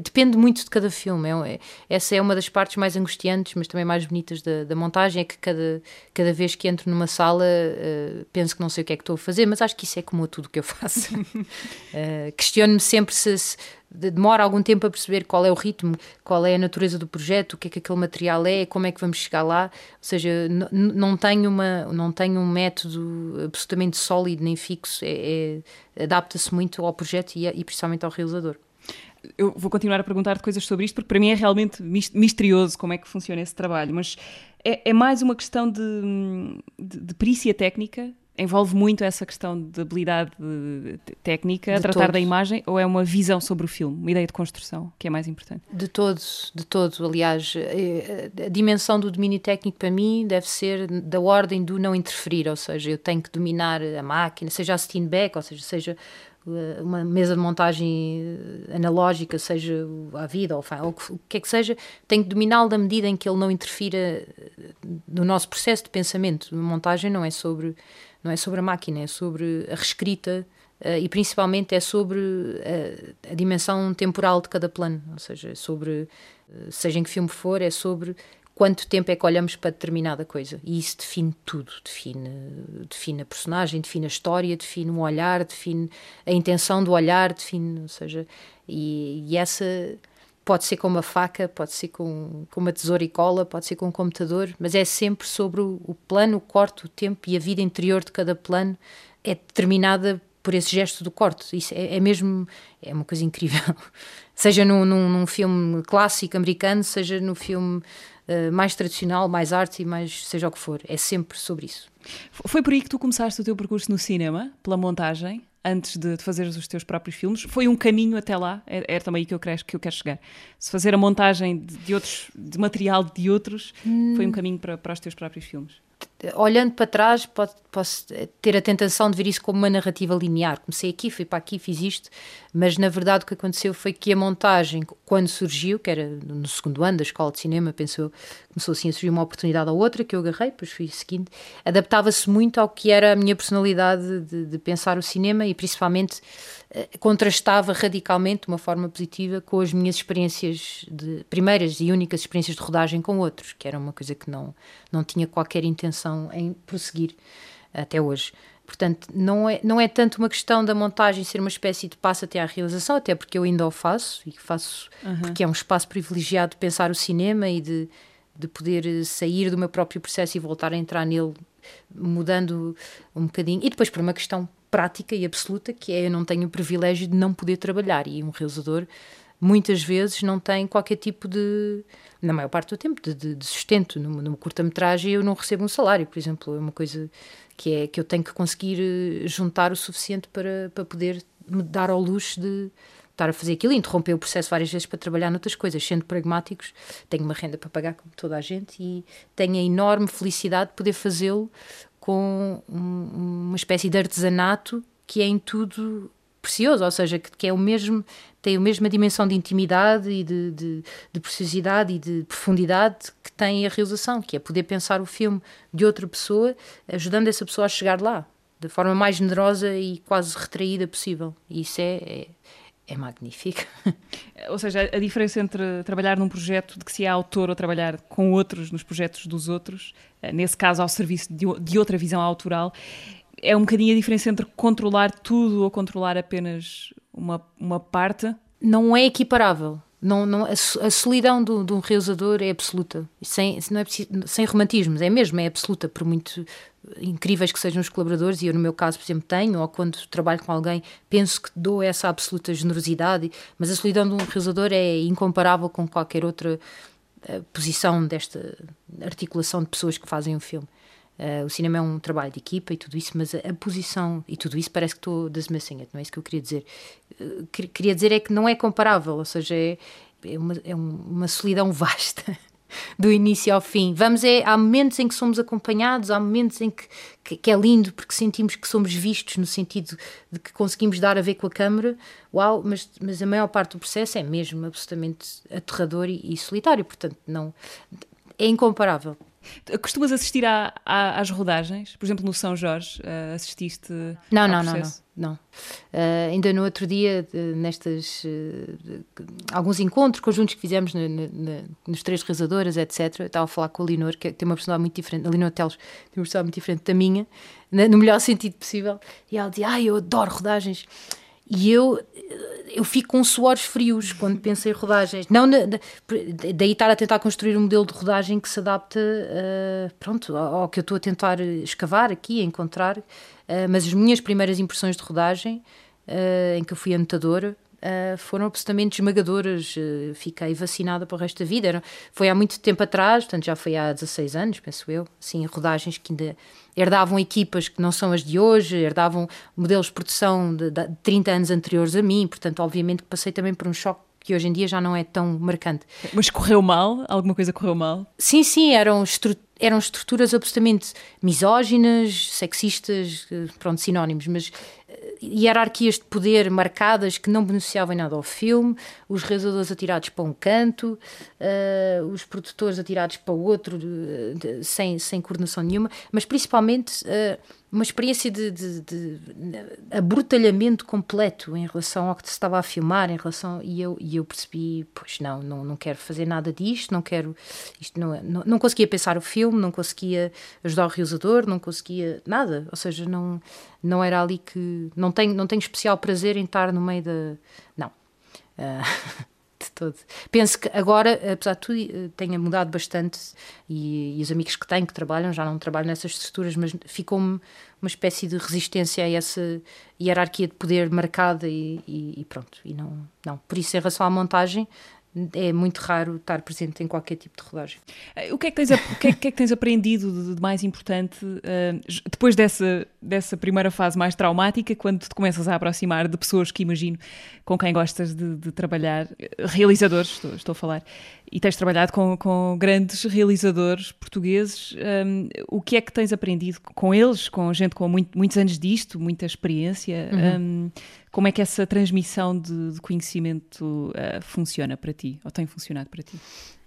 S3: depende muito de cada filme. É, é, essa é uma das partes mais angustiantes, mas também mais bonitas da, da montagem. É que cada, cada vez que entro numa sala uh, penso que não sei o que é que estou a fazer, mas acho que isso é como a tudo que eu faço. uh, Questiono-me sempre se, se, demora algum tempo a perceber qual é o ritmo, qual é a natureza do projeto, o que é que aquele material é, como é que vamos chegar lá. Ou seja, não tenho, uma, não tenho um método absolutamente sólido nem fixo. É, é Adapta-se muito ao projeto e, e principalmente ao realizador
S2: eu vou continuar a perguntar coisas sobre isto, porque para mim é realmente misterioso como é que funciona esse trabalho, mas é, é mais uma questão de, de, de, perícia técnica? Envolve muito essa questão de habilidade técnica de a tratar todos. da imagem ou é uma visão sobre o filme, uma ideia de construção que é mais importante?
S3: De todos, de todos. Aliás, eh, a dimensão do domínio técnico para mim deve ser da ordem do não interferir, ou seja, eu tenho que dominar a máquina, seja a Steinbeck, ou seja, seja eh, uma mesa de montagem eh, analógica, seja a vida ou, o que é que seja, tem que dominá-lo da medida em que ele não interfira eh, no nosso processo de pensamento. A montagem não é sobre, não é sobre a máquina, é sobre a reescrita e principalmente é sobre a, a, dimensão temporal de cada plano, ou seja, é sobre, seja em que filme for, é sobre quanto tempo é que olhamos para determinada coisa. E isso define tudo. Define, define a personagem, define a história, define o olhar, define a intenção do olhar, define, ou seja, e, e essa pode ser com uma faca, pode ser com, com uma tesoura e cola, pode ser com um computador, mas é sempre sobre o, o plano, o corte, o tempo e a vida interior de cada plano é determinada por esse gesto do corte. Isso é, é mesmo é uma coisa incrível. seja num, num, num, filme clássico americano, seja no filme uh, mais tradicional, mais arte e mais seja o que for. É sempre sobre isso.
S2: Foi por aí que tu começaste o teu percurso no cinema, pela montagem? antes de, de fazeres os teus próprios filmes. Foi um caminho até lá, é, é também aí que eu, quero, que eu quero chegar. Se fazer a montagem de, de outros, de material de outros, hum. foi um caminho para, para os teus próprios filmes
S3: olhando para trás, posso ter a tentação de ver isso como uma narrativa linear. Comecei aqui, fui para aqui, fiz isto, mas na verdade o que aconteceu foi que a montagem, quando surgiu, que era no segundo ano da escola de cinema, pensou, começou assim a surgir uma oportunidade ou outra que eu agarrei, depois fui seguindo, adaptava-se muito ao que era a minha personalidade de, de pensar o cinema e principalmente eh, contrastava radicalmente de uma forma positiva com as minhas experiências de primeiras e únicas experiências de rodagem com outros, que era uma coisa que não não tinha qualquer intenção em prosseguir até hoje. Portanto, não é, não é tanto uma questão da montagem ser uma espécie de passo até à realização, até porque eu ainda o faço, e faço uhum. porque é um espaço privilegiado de pensar o cinema e de, de poder sair do meu próprio processo e voltar a entrar nele, mudando um bocadinho. E depois por uma questão prática e absoluta, que é eu não tenho o privilégio de não poder trabalhar, e um realizador muitas vezes não tem qualquer tipo de, na maior parte do tempo, de, de sustento. Numa, numa curta-metragem eu não recebo um salário, por exemplo, é uma coisa que é que eu tenho que conseguir eh, juntar o suficiente para, para poder me dar ao luxo de estar a fazer aquilo e interromper o processo várias vezes para trabalhar noutras coisas. Sendo pragmáticos, tenho uma renda para pagar como toda a gente e tenho a enorme felicidade de poder fazê-lo com um, uma espécie de artesanato que é em tudo precioso, ou seja, que, que é o mesmo, tem a mesma dimensão de intimidade e de, de, de preciosidade e de profundidade que tem a realização, que é poder pensar o filme de outra pessoa, ajudando essa pessoa a chegar lá, da forma mais generosa e quase retraída possível. E isso é, é é magnífico.
S2: Ou seja, a diferença entre trabalhar num projeto de que se é autor ou trabalhar com outros nos projetos dos outros, eh, nesse caso ao serviço de, de outra visão autoral, é um bocadinho a diferença entre controlar tudo ou controlar apenas uma, uma parte?
S3: Não é equiparável. Não, não, a, solidão de um realizador é absoluta, sem, não é preciso, sem romantismos, é mesmo, é absoluta, por muito incríveis que sejam os colaboradores, e eu no meu caso, por exemplo, tenho, ou quando trabalho com alguém, penso que dou essa absoluta generosidade, mas a solidão de um realizador é incomparável com qualquer outra uh, posição desta articulação de pessoas que fazem um filme. Uh, o cinema é um trabalho de equipa e tudo isso, mas a, a posição e tudo isso parece que estou dismissing it, não é isso que eu queria dizer. Uh, queria dizer é que não é comparável, ou seja, é, é, uma, é uma solidão vasta do início ao fim. Vamos é, há momentos em que somos acompanhados, há momentos em que, que, que, é lindo porque sentimos que somos vistos no sentido de que conseguimos dar a ver com a câmera, uau, mas, mas a maior parte do processo é mesmo absolutamente aterrador e, e solitário, portanto não é incomparável.
S2: Costumas assistir às rodagens? Por exemplo, no São Jorge, uh, assististe.
S3: Não, não, não, não, não. Uh, ainda no outro dia, nestas. Uh, alguns encontros conjuntos que fizemos no, no, no, nos três rezadoras, etc. Eu estava a falar com a Linor, que tem uma personalidade muito diferente. A Linor Teles tem uma personalidade muito diferente da minha, no melhor sentido possível. E ela dizia: Ai, eu adoro rodagens. E eu, eu fico com suores frios quando penso em rodagens. Não, daí estar a tentar construir um modelo de rodagem que se adapta uh, pronto, ao, que eu estou a tentar escavar aqui, a encontrar. Uh, mas as minhas primeiras impressões de rodagem, uh, em que eu fui anotadora, Uh, foram absolutamente esmagadoras. Uh, fiquei vacinada para o resto da vida. Era, foi há muito tempo atrás, portanto já foi há 16 anos, penso eu. Assim, rodagens que ainda herdavam equipas que não são as de hoje, herdavam modelos de produção de, de 30 anos anteriores a mim, portanto, obviamente que passei também por um choque que hoje em dia já não é tão marcante.
S2: Mas correu mal? Alguma coisa correu mal?
S3: Sim, sim, eram, estru eram estruturas absolutamente misóginas, sexistas, eh, pronto, sinónimos, mas hierarquias de poder marcadas que não beneficiavam em nada ao filme, os realizadores atirados para um canto, uh, os produtores atirados para o outro, de, sem, sem coordenação nenhuma, mas principalmente uh, uma experiência de, de, de, abrutalhamento completo em relação ao que se estava a filmar, em relação e eu e eu percebi, pois não, não, não quero fazer nada disto, não quero isto não, não, não conseguia pensar o filme, não conseguia ajudar o realizador, não conseguia nada, ou seja, não não era ali que não tenho não tenho especial prazer em estar no meio da não. Uh, de todo. Penso que agora, apesar de tudo, eh, tenha mudado bastante e, e, os amigos que tenho que trabalham, já não trabalham nessas estruturas, mas ficou-me uma espécie de resistência a essa hierarquia de poder marcada e, e, e, pronto. E não, não. Por isso, em relação à montagem, é muito raro estar presente em qualquer tipo de rodagem.
S2: Eh, o que é que tens, o que é, que, é que tens aprendido de mais importante uh, depois dessa, dessa primeira fase mais traumática, quando te começas a aproximar de pessoas que imagino com quem gostas de, de trabalhar, realizadores, estou, estou, a falar, e tens trabalhado com, com grandes realizadores portugueses, um, o que é que tens aprendido com eles, com gente com muito, muitos anos disto, muita experiência? Uhum. Um, como é que essa transmissão de, de conhecimento uh, funciona para ti, ou tem funcionado para ti?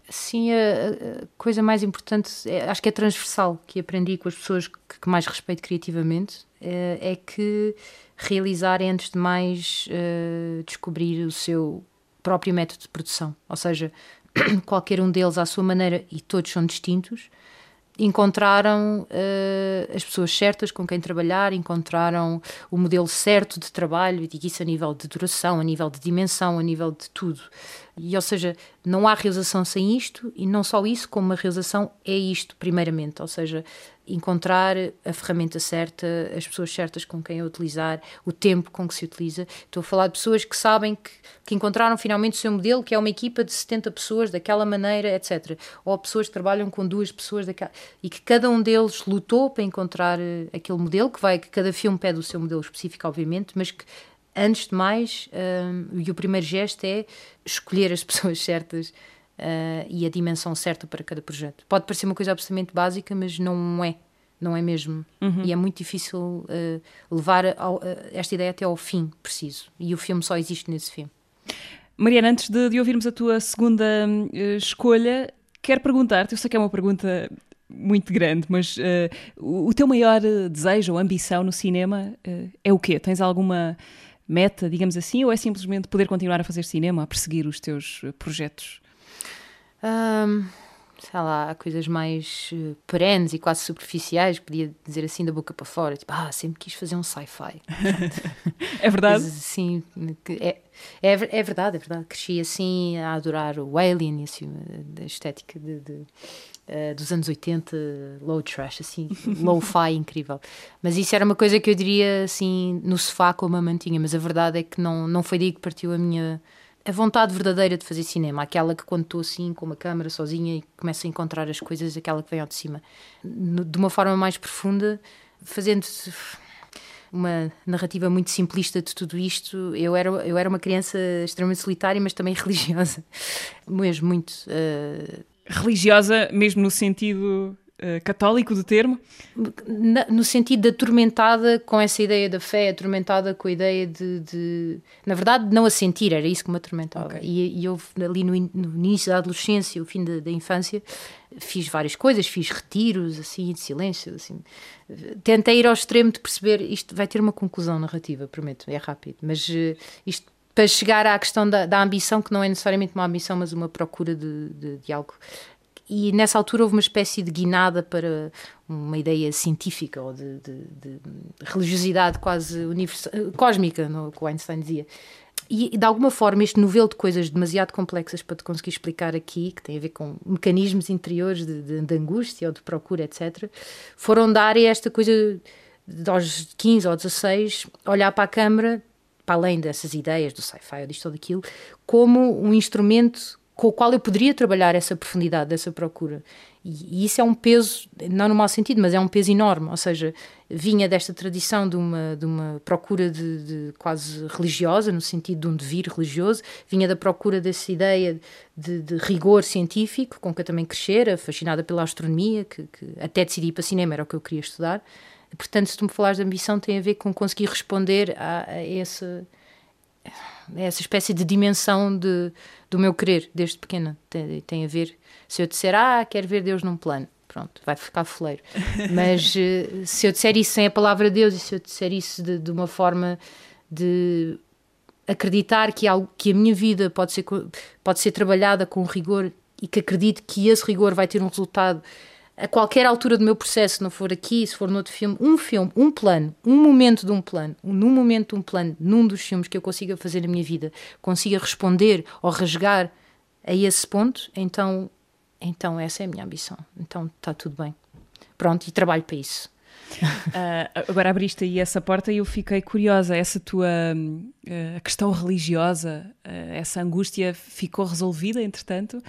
S3: Sim, a, a coisa mais importante, é, acho que é transversal, que aprendi com as pessoas que, que mais respeito criativamente, é, é, que realizar é, antes de mais, uh, descobrir o seu próprio método de produção. Ou seja, qualquer um deles à sua maneira, e todos são distintos, encontraram uh, as pessoas certas com quem trabalhar, encontraram o modelo certo de trabalho, e isso a nível de duração, a nível de dimensão, a nível de tudo. E, ou seja, não há realização sem isto, e não só isso, como a realização é isto, primeiramente. Ou seja, encontrar a ferramenta certa, as pessoas certas com quem a utilizar, o tempo com que se utiliza. Estou a falar de pessoas que sabem que, que encontraram finalmente o seu modelo, que é uma equipa de 70 pessoas daquela maneira, etc. Ou pessoas que trabalham com duas pessoas daquela, e que cada um deles lutou para encontrar eh, aquele modelo, que vai, que cada filme pede o seu modelo específico, obviamente, mas que antes de mais, um, e o primeiro gesto é escolher as pessoas certas uh, e a dimensão certa para cada projeto. Pode parecer uma coisa absolutamente básica, mas não é. Não é mesmo. Uhum. E é muito difícil uh, levar ao, uh, esta ideia até ao fim preciso. E o filme só existe nesse filme.
S2: Mariana, antes de, de ouvirmos a tua segunda escolha, quero perguntar-te, eu sei que é uma pergunta muito grande, mas uh, o, teu maior desejo ou ambição no cinema uh, é o quê? Tens alguma meta, digamos assim, ou é simplesmente poder continuar a fazer cinema, a perseguir os teus eh, projetos?
S3: Um, sei lá, coisas mais uh, perenes e quase superficiais, podia dizer assim da boca para fora, tipo, ah, sempre quis fazer um sci-fi.
S2: é verdade?
S3: Sim, é, é, é, verdade, é verdade. Cresci assim a adorar o Alien e assim, a estética de, de uh, dos anos 80, low trash, assim, low-fi incrível. Mas isso era uma coisa que eu diria assim no sofá com uma mantinha, mas a verdade é que não, não foi daí que partiu a minha a vontade verdadeira de fazer cinema, aquela que quando estou assim com uma câmera sozinha e começo a encontrar as coisas, aquela que vem ao de cima, de uma forma mais profunda, fazendo uma narrativa muito simplista de tudo isto. Eu era, eu era uma criança extremamente solitária, mas também religiosa, mesmo muito. Uh,
S2: religiosa, mesmo no sentido uh, católico do termo?
S3: Na, no sentido de atormentada com essa ideia da fé, atormentada com a ideia de, de na verdade, não a sentir, era isso que me atormentava. Okay. E, e, eu, ali no, no, início da adolescência, o fim da, da, infância, fiz várias coisas, fiz retiros, assim, de silêncio, assim. Tentei ir ao extremo de perceber, isto vai ter uma conclusão narrativa, prometo, é rápido, mas uh, isto para chegar à questão da, da, ambição, que não é necessariamente uma ambição, mas uma procura de, de, de, algo. E nessa altura houve uma espécie de guinada para uma ideia científica ou de, de religiosidade quase cósmica, no, que o Einstein dizia. E de alguma forma, este novelo de coisas demasiado complexas para te conseguir explicar aqui, que tem a ver com mecanismos interiores de, de, de angústia ou de procura, etc., foram dar a esta coisa aos 15 ou 16, olhar para a câmara para além dessas ideias do sci-fi ou disto ou daquilo, como um instrumento com o qual eu poderia trabalhar essa profundidade, dessa procura. E, e, isso é um peso, não no mau sentido, mas é um peso enorme. Ou seja, vinha desta tradição de uma, de uma procura de, de quase religiosa, no sentido de um devir religioso, vinha da procura dessa ideia de, de rigor científico, com que eu também crescera, fascinada pela astronomia, que, que até decidi ir para cinema, era o que eu queria estudar. Portanto, se tu me falares de ambição, tem a ver com conseguir responder a, a essa, a essa espécie de dimensão de, do meu querer desde pequena. Tem, tem a ver, se eu disser, ah, quero ver Deus num plano, pronto, vai ficar foleiro. Mas eh, se eu disser isso sem a palavra de Deus e se eu disser isso de, de uma forma de acreditar que, algo, que a minha vida pode ser, pode ser trabalhada com rigor e que acredito que esse rigor vai ter um resultado a qualquer altura do meu processo, se não for aqui, se for noutro filme, um filme, um plano, um momento de um plano, num momento de um plano, num dos filmes que eu consiga fazer na minha vida, consiga responder ou rasgar a esse ponto, então, então essa é a minha ambição. Então está tudo bem. Pronto, e trabalho para isso.
S2: Uh, agora abriste aí essa porta e eu fiquei curiosa. Essa tua uh, questão religiosa, uh, essa angústia ficou resolvida, entretanto?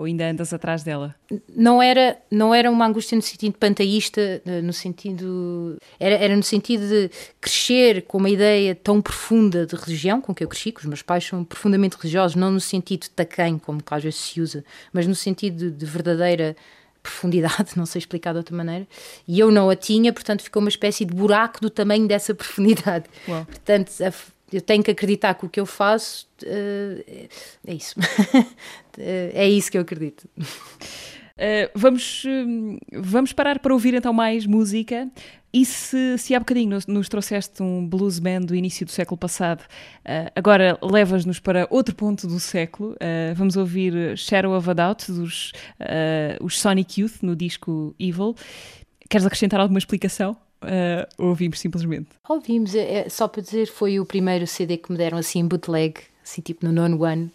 S2: Ou ainda andas atrás dela?
S3: Não era, não era uma angústia no sentido panteísta, no sentido. Era, era no sentido de crescer com uma ideia tão profunda de religião com que eu cresci, que os meus pais são profundamente religiosos, não no sentido de tacanho, como às vezes se usa, mas no sentido de, de verdadeira profundidade, não sei explicar de outra maneira, e eu não a tinha, portanto ficou uma espécie de buraco do tamanho dessa profundidade. Uau. Portanto, eu tenho que acreditar que o que eu faço uh, é isso. é isso que eu acredito.
S2: Uh, vamos, uh, vamos parar para ouvir então mais música. E se, se há bocadinho nos, nos trouxeste um blues band do início do século passado, uh, agora levas-nos para outro ponto do século. Uh, vamos ouvir Shadow of a Doubt dos os Sonic Youth no disco Evil. Queres acrescentar alguma explicação? Uh, ouvimos simplesmente?
S3: Ouvimos, é, é, só para dizer, foi o primeiro CD que me deram assim bootleg, assim tipo no nono ano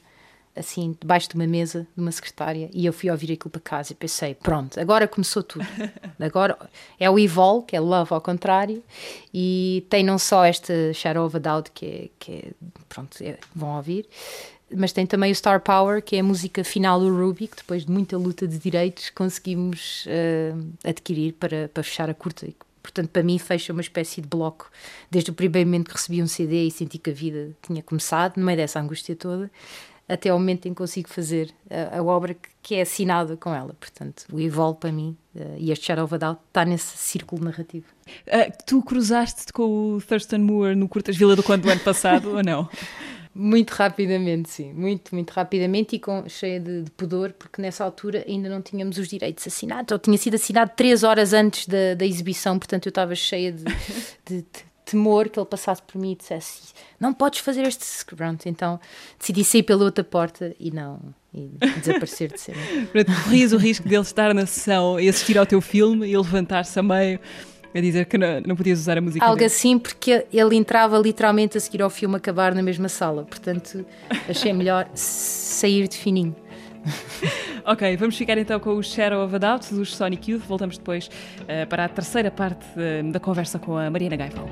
S3: assim, debaixo de uma mesa, de uma secretária, e eu fui ouvir aquilo para casa e pensei, pronto, agora começou tudo. Agora é o Evol, que é Love ao contrário, e tem não só esta Shadow of a Doubt, que é, que é pronto, é, vão ouvir, mas tem também o Star Power, que é a música final do Ruby, que depois de muita luta de direitos conseguimos uh, adquirir para, para fechar a curta. Portanto, para mim, fecha uma espécie de bloco. Desde o primeiro momento que recebi um CD e senti que a vida tinha começado, no meio dessa angústia toda, até ao momento em que consigo fazer a, a obra que, que, é assinada com ela. Portanto, o Evolve para mim uh, e este Shadow of a Doubt está nesse círculo narrativo.
S2: Uh, tu cruzaste-te com o Thurston Moore no Curtas Vila do Conde do ano passado ou não?
S3: Muito rapidamente, sim, muito, muito rapidamente e com, cheia de, de, pudor, porque nessa altura ainda não tínhamos os direitos assinados, ou tinha sido assinado três horas antes da, da exibição, portanto eu estava cheia de, de, de temor que ele passasse por mim e dissesse não podes fazer este pronto, então decidi sair pela outra porta e não e desaparecer de cena.
S2: Corrias o risco dele estar na sessão e assistir ao teu filme e levantar-se a meio a dizer que não, não podias usar a música
S3: Algo
S2: dele.
S3: assim, porque ele entrava literalmente a seguir ao filme acabar na mesma sala, portanto achei melhor sair de fininho.
S2: ok, vamos ficar então com o Shadow of a Doubt dos Sonic Youth. Voltamos depois uh, para a terceira parte uh, da conversa com a Mariana Gaifal.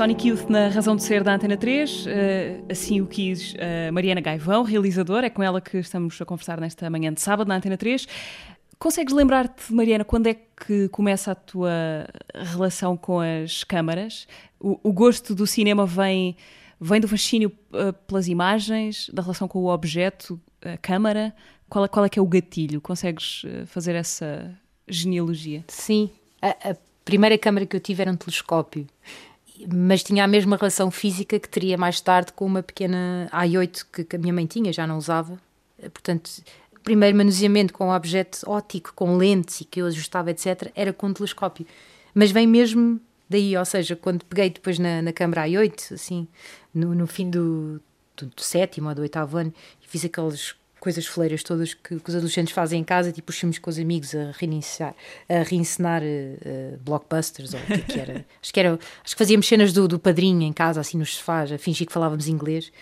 S2: Sonic Youth na Razão de Ser da Antena 3, uh, eh, assim o quis uh, Mariana Gaivão, realizadora, é com ela que estamos a conversar nesta manhã de sábado na Antena 3. Consegues lembrar-te, Mariana, quando é que começa a tua relação com as câmaras? O, o gosto do cinema vem, vem do fascínio uh, pelas imagens, da relação com o objeto, a câmara? Qual, qual é que é o gatilho? Consegues fazer essa genealogia?
S3: Sim. A, a primeira câmara que eu tive era um telescópio mas tinha a mesma relação física que teria mais tarde com uma pequena A8 que, a minha mãe tinha, já não usava. Portanto, o primeiro manuseamento com objeto óptico, com lentes e que eu ajustava, etc., era com um telescópio. Mas vem mesmo daí, ou seja, quando peguei depois na, na câmara A8, assim, no, no fim do, do, do, sétimo ou do oitavo ano, e fiz aqueles coisas fleiras todas que, que, os adolescentes fazem em casa, tipo os filmes com os amigos a reiniciar, a reencenar uh, blockbusters ou o que, é que era. acho que era, acho que fazíamos cenas do, do padrinho em casa, assim nos sofás, a fingir que falávamos inglês.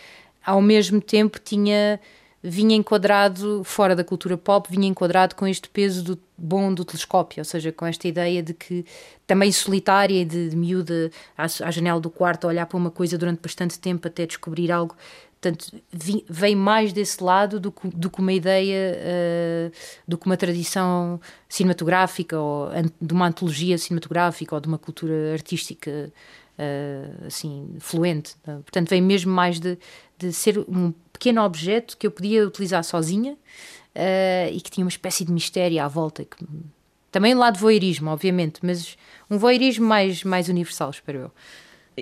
S3: Ao mesmo tempo tinha vinha enquadrado fora da cultura pop, vinha enquadrado com este peso do bom do telescópio, ou seja, com esta ideia de que também solitária de, de miúda à, à janela do quarto a olhar para uma coisa durante bastante tempo até descobrir algo Portanto, vem mais desse lado do que, do que uma ideia, uh, do que uma tradição cinematográfica ou de uma antologia cinematográfica ou de uma cultura artística uh, assim, fluente. Portanto, vem mesmo mais de, de ser um pequeno objeto que eu podia utilizar sozinha uh, e que tinha uma espécie de mistério à volta. Que, também um lado de voyeurismo, obviamente, mas um voyeurismo mais, mais universal, espero eu.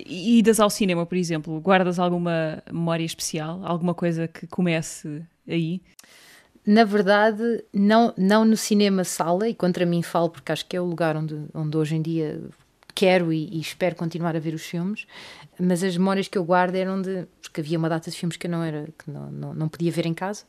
S2: E idas ao cinema, por exemplo, guardas alguma memória especial? Alguma coisa que comece aí?
S3: Na verdade, não, não no cinema sala, e contra mim falo porque acho que é o lugar onde, onde hoje em dia quero e, e, espero continuar a ver os filmes, mas as memórias que eu guardo eram de. porque havia uma data de filmes que eu não, era, que não, não, não podia ver em casa.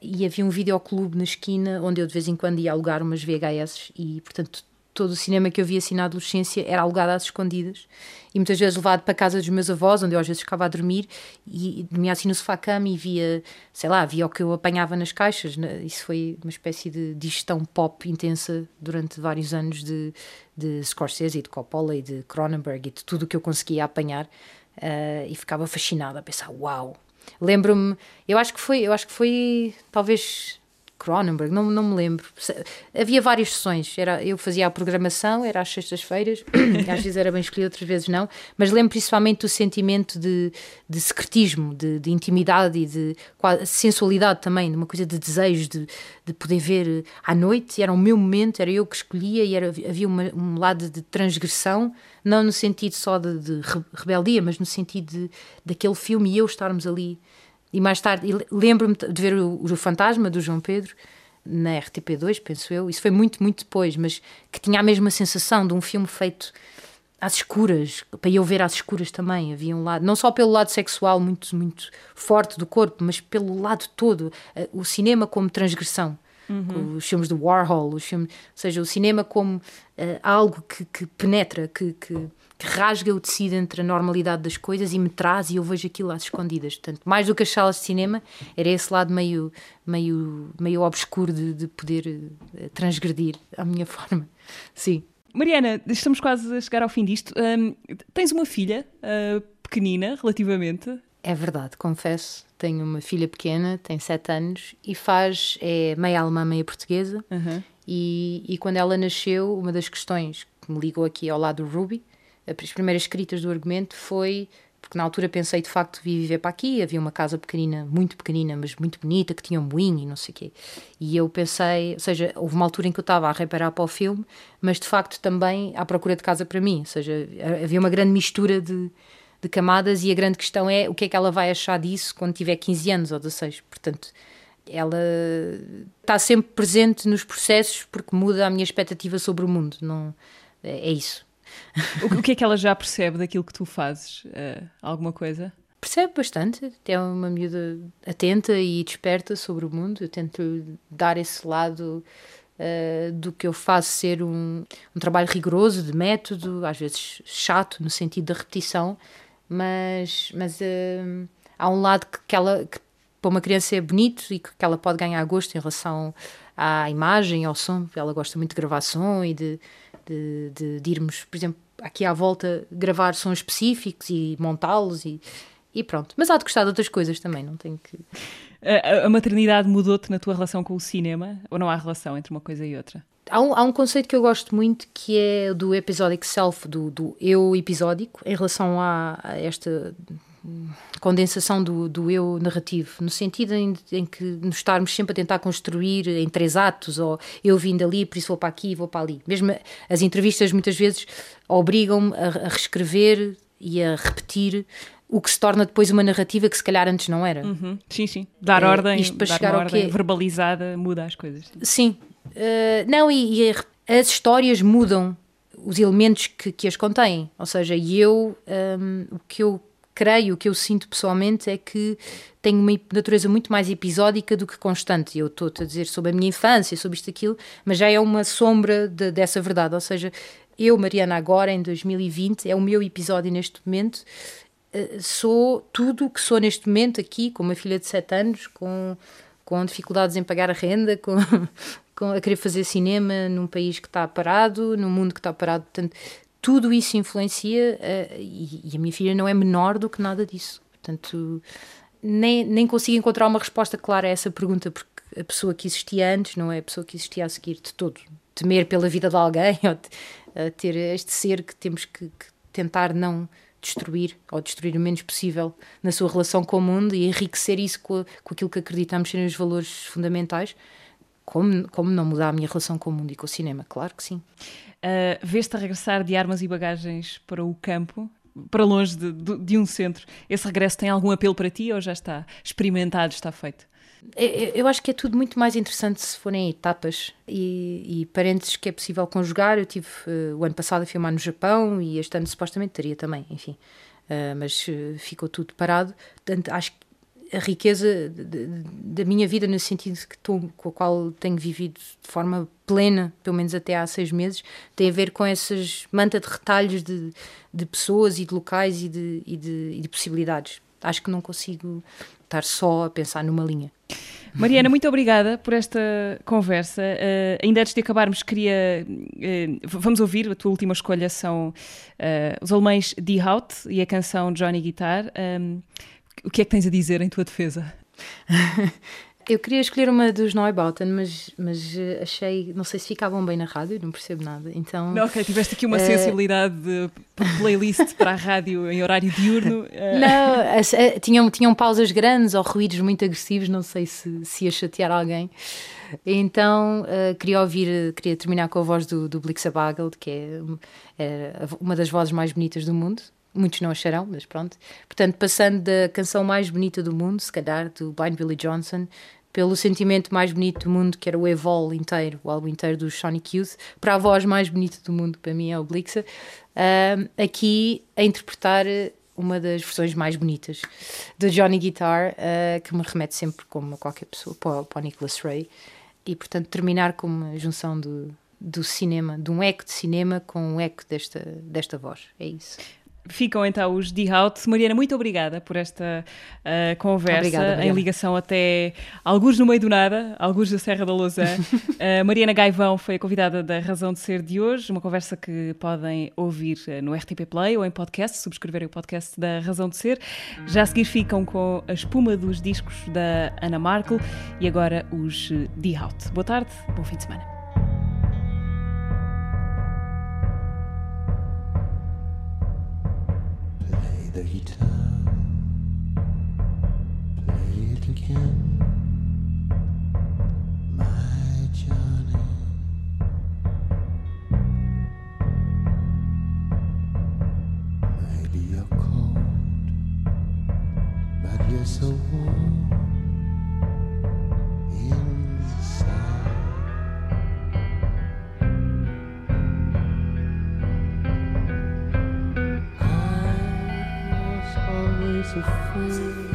S3: E havia um videoclube na esquina onde eu de vez em quando ia alugar umas VHS e, portanto, todo o cinema que eu via assim na adolescência era alugado às escondidas e muitas vezes levado para casa dos meus avós, onde eu às vezes ficava a dormir e dormia assim no sofá-cama e via, sei lá, via o que eu apanhava nas caixas. Né? Isso foi uma espécie de digestão pop intensa durante vários anos de, de Scorsese, de Coppola e de Cronenberg e de tudo o que eu conseguia apanhar uh, e ficava fascinada a pensar, uau! Lembro-me, eu acho que foi, eu acho que foi talvez Cronenberg, não, não me lembro. Havia várias sessões. Era, eu fazia a programação, era às sextas-feiras, às vezes era bem escolhido, outras vezes não. Mas lembro principalmente do sentimento de, de secretismo, de, de intimidade e de sensualidade também, de uma coisa de desejo de, de poder ver à noite. Era o meu momento, era eu que escolhia e era, havia uma, um lado de transgressão, não no sentido só de, de rebeldia, mas no sentido de, daquele filme e eu estarmos ali e mais tarde, lembro-me de ver o, o Fantasma do João Pedro na RTP2, penso eu. Isso foi muito, muito depois, mas que tinha a mesma sensação de um filme feito às escuras, para eu ver às escuras também. Havia um lado, não só pelo lado sexual muito, muito forte do corpo, mas pelo lado todo. Eh, o cinema como transgressão. Uhum. Os filmes de Warhol, os filmes, ou seja, o cinema como uh, algo que, que penetra, que, que que rasga o tecido entre a normalidade das coisas e me traz e eu vejo aquilo às escondidas. Portanto, mais do que as salas de cinema, era esse lado meio, meio, meio obscuro de, de poder uh, transgredir a minha forma. Sim.
S2: Mariana, estamos quase a chegar ao fim disto. Um, tens uma filha uh, pequenina, relativamente.
S3: É verdade, confesso. Tenho uma filha pequena, tem sete anos e faz, é meia alemã, meia portuguesa. Uhum. E, e quando ela nasceu, uma das questões que me ligou aqui ao lado do Ruby as primeiras escritas do argumento foi porque na altura pensei de facto vir viver para aqui, havia uma casa pequenina, muito pequenina, mas muito bonita, que tinha um moinho e não sei o quê. E eu pensei, ou seja, houve uma altura em que eu estava a reparar para o filme, mas de facto também à procura de casa para mim, ou seja, havia uma grande mistura de, de camadas e a grande questão é o que é que ela vai achar disso quando tiver 15 anos ou 16. Portanto, ela está sempre presente nos processos porque muda a minha expectativa sobre o mundo, não é, é isso
S2: o, que é que ela já percebe daquilo que tu fazes? Uh, alguma coisa?
S3: Percebe bastante, é uma miúda atenta e desperta sobre o mundo. Eu tento dar esse lado uh, do que eu faço ser um, um trabalho rigoroso, de método, às vezes chato, no sentido da repetição, mas, mas uh, há um lado que, que, ela, que para uma criança é bonito e que, ela pode ganhar gosto em relação à imagem, ao som. Ela gosta muito de gravação e de, de, de, de irmos, por exemplo, aqui à volta gravar sons específicos e montá-los e, e pronto. Mas há de gostar de outras coisas também, não tenho que.
S2: A, a maternidade mudou-te na tua relação com o cinema? Ou não há relação entre uma coisa e outra?
S3: Há um, há um conceito que eu gosto muito que é do episodic self, do, do eu episódico, em relação a, a esta condensação do, do, eu narrativo, no sentido em, em, que nos estarmos sempre a tentar construir em três atos, ou eu vim dali, por isso vou para aqui, vou para ali. Mesmo as entrevistas muitas vezes obrigam-me a, a reescrever e a repetir o que se torna depois uma narrativa que se calhar antes não era.
S2: Uhum. Sim, sim. Dar é, ordem, isto para dar chegar ao ordem verbalizada muda as coisas.
S3: Sim. Uh, não, e, e, as histórias mudam os elementos que, que as contêm. Ou seja, eu, um, o que eu creio, o que eu sinto pessoalmente é que tenho uma natureza muito mais episódica do que constante. Eu estou a dizer sobre a minha infância, sobre isto, aquilo, mas já é uma sombra de, dessa verdade. Ou seja, eu, Mariana, agora em 2020, é o meu episódio neste momento eh, sou tudo o que sou neste momento aqui, com uma filha de 7 anos, com, com dificuldades em pagar a renda, com, com a querer fazer cinema num país que está parado, num mundo que está parado. Portanto, tudo isso influencia uh, e, e, a minha filha não é menor do que nada disso. Portanto, nem, nem consigo encontrar uma resposta clara a essa pergunta, porque a pessoa que existia antes não é a pessoa que existia a seguir de todo. Temer pela vida de alguém ou uh, ter este ser que temos que, que tentar não destruir ou destruir o menos possível na sua relação com o mundo e enriquecer isso com, com aquilo que acreditamos serem os valores fundamentais. Como, como não mudar a minha relação com o mundo e com o cinema? Claro que sim.
S2: Uh, Vês-te a regressar de armas e bagagens para o campo, para longe de, de, de um centro? Esse regresso tem algum apelo para ti ou já está experimentado, está feito?
S3: Eu acho que é tudo muito mais interessante se forem etapas e, e parentes que é possível conjugar. Eu tive uh, o ano passado a filmar no Japão e este ano supostamente teria também, enfim. Uh, mas ficou tudo parado. Portanto, acho que a riqueza da minha vida, no sentido que estou, com a qual tenho vivido de forma plena, pelo menos até há seis meses, tem a ver com essas manta de retalhos de, de pessoas e de locais e de, e de, e de possibilidades. Acho que não consigo estar só a pensar numa linha.
S2: Mariana, muito obrigada por esta conversa. Uh, ainda antes de acabarmos, queria. Uh, vamos ouvir, a tua última escolha são uh, os alemães Die Haut e a canção Johnny Guitar. Um, o que é que tens a dizer em tua defesa?
S3: Eu queria escolher uma dos Neubauten, mas, mas eh, achei, não sei se ficavam bem na rádio, não percebo nada. Então,
S2: não, ok, tiveste aqui uma uh... sensibilidade de playlist para a rádio em horário diurno.
S3: Uh... Não, uh, tinham, tinham pausas grandes ou ruídos muito agressivos, não sei se, se ia chatear alguém. Então queria ouvir, queria terminar com a voz do, do Blixabagel, que é, é uma das vozes mais bonitas do mundo muitos não acharão, mas pronto. Portanto, passando da canção mais bonita do mundo, se calhar, do Blind Billy Johnson, pelo sentimento mais bonito do mundo, que era o Evol inteiro, o álbum inteiro do Sonic Youth, para a voz mais bonita do mundo, para mim é o Blixa, aqui a interpretar uma das versões mais bonitas do Johnny Guitar, uh, que me remete sempre, como a qualquer pessoa, para, para o Nicholas Ray, e portanto terminar com uma junção do, do cinema, de um eco de cinema com um eco desta, desta voz. É isso.
S2: Ficam então os Die Out. Mariana, muito obrigada por esta uh, conversa obrigada, em ligação até alguns no meio do nada, alguns da Serra da Lousã. uh, Mariana Gaivão foi a convidada da Razão de Ser de hoje, uma conversa que podem ouvir uh, no RTP Play ou em podcast, subscreverem o podcast da Razão de Ser. Já a seguir ficam com a espuma dos discos da Ana Markel e agora os Die Out. Boa tarde, bom fim de semana. The guitar, play it again, my Johnny. Maybe you're cold, but you're so warm souffrir.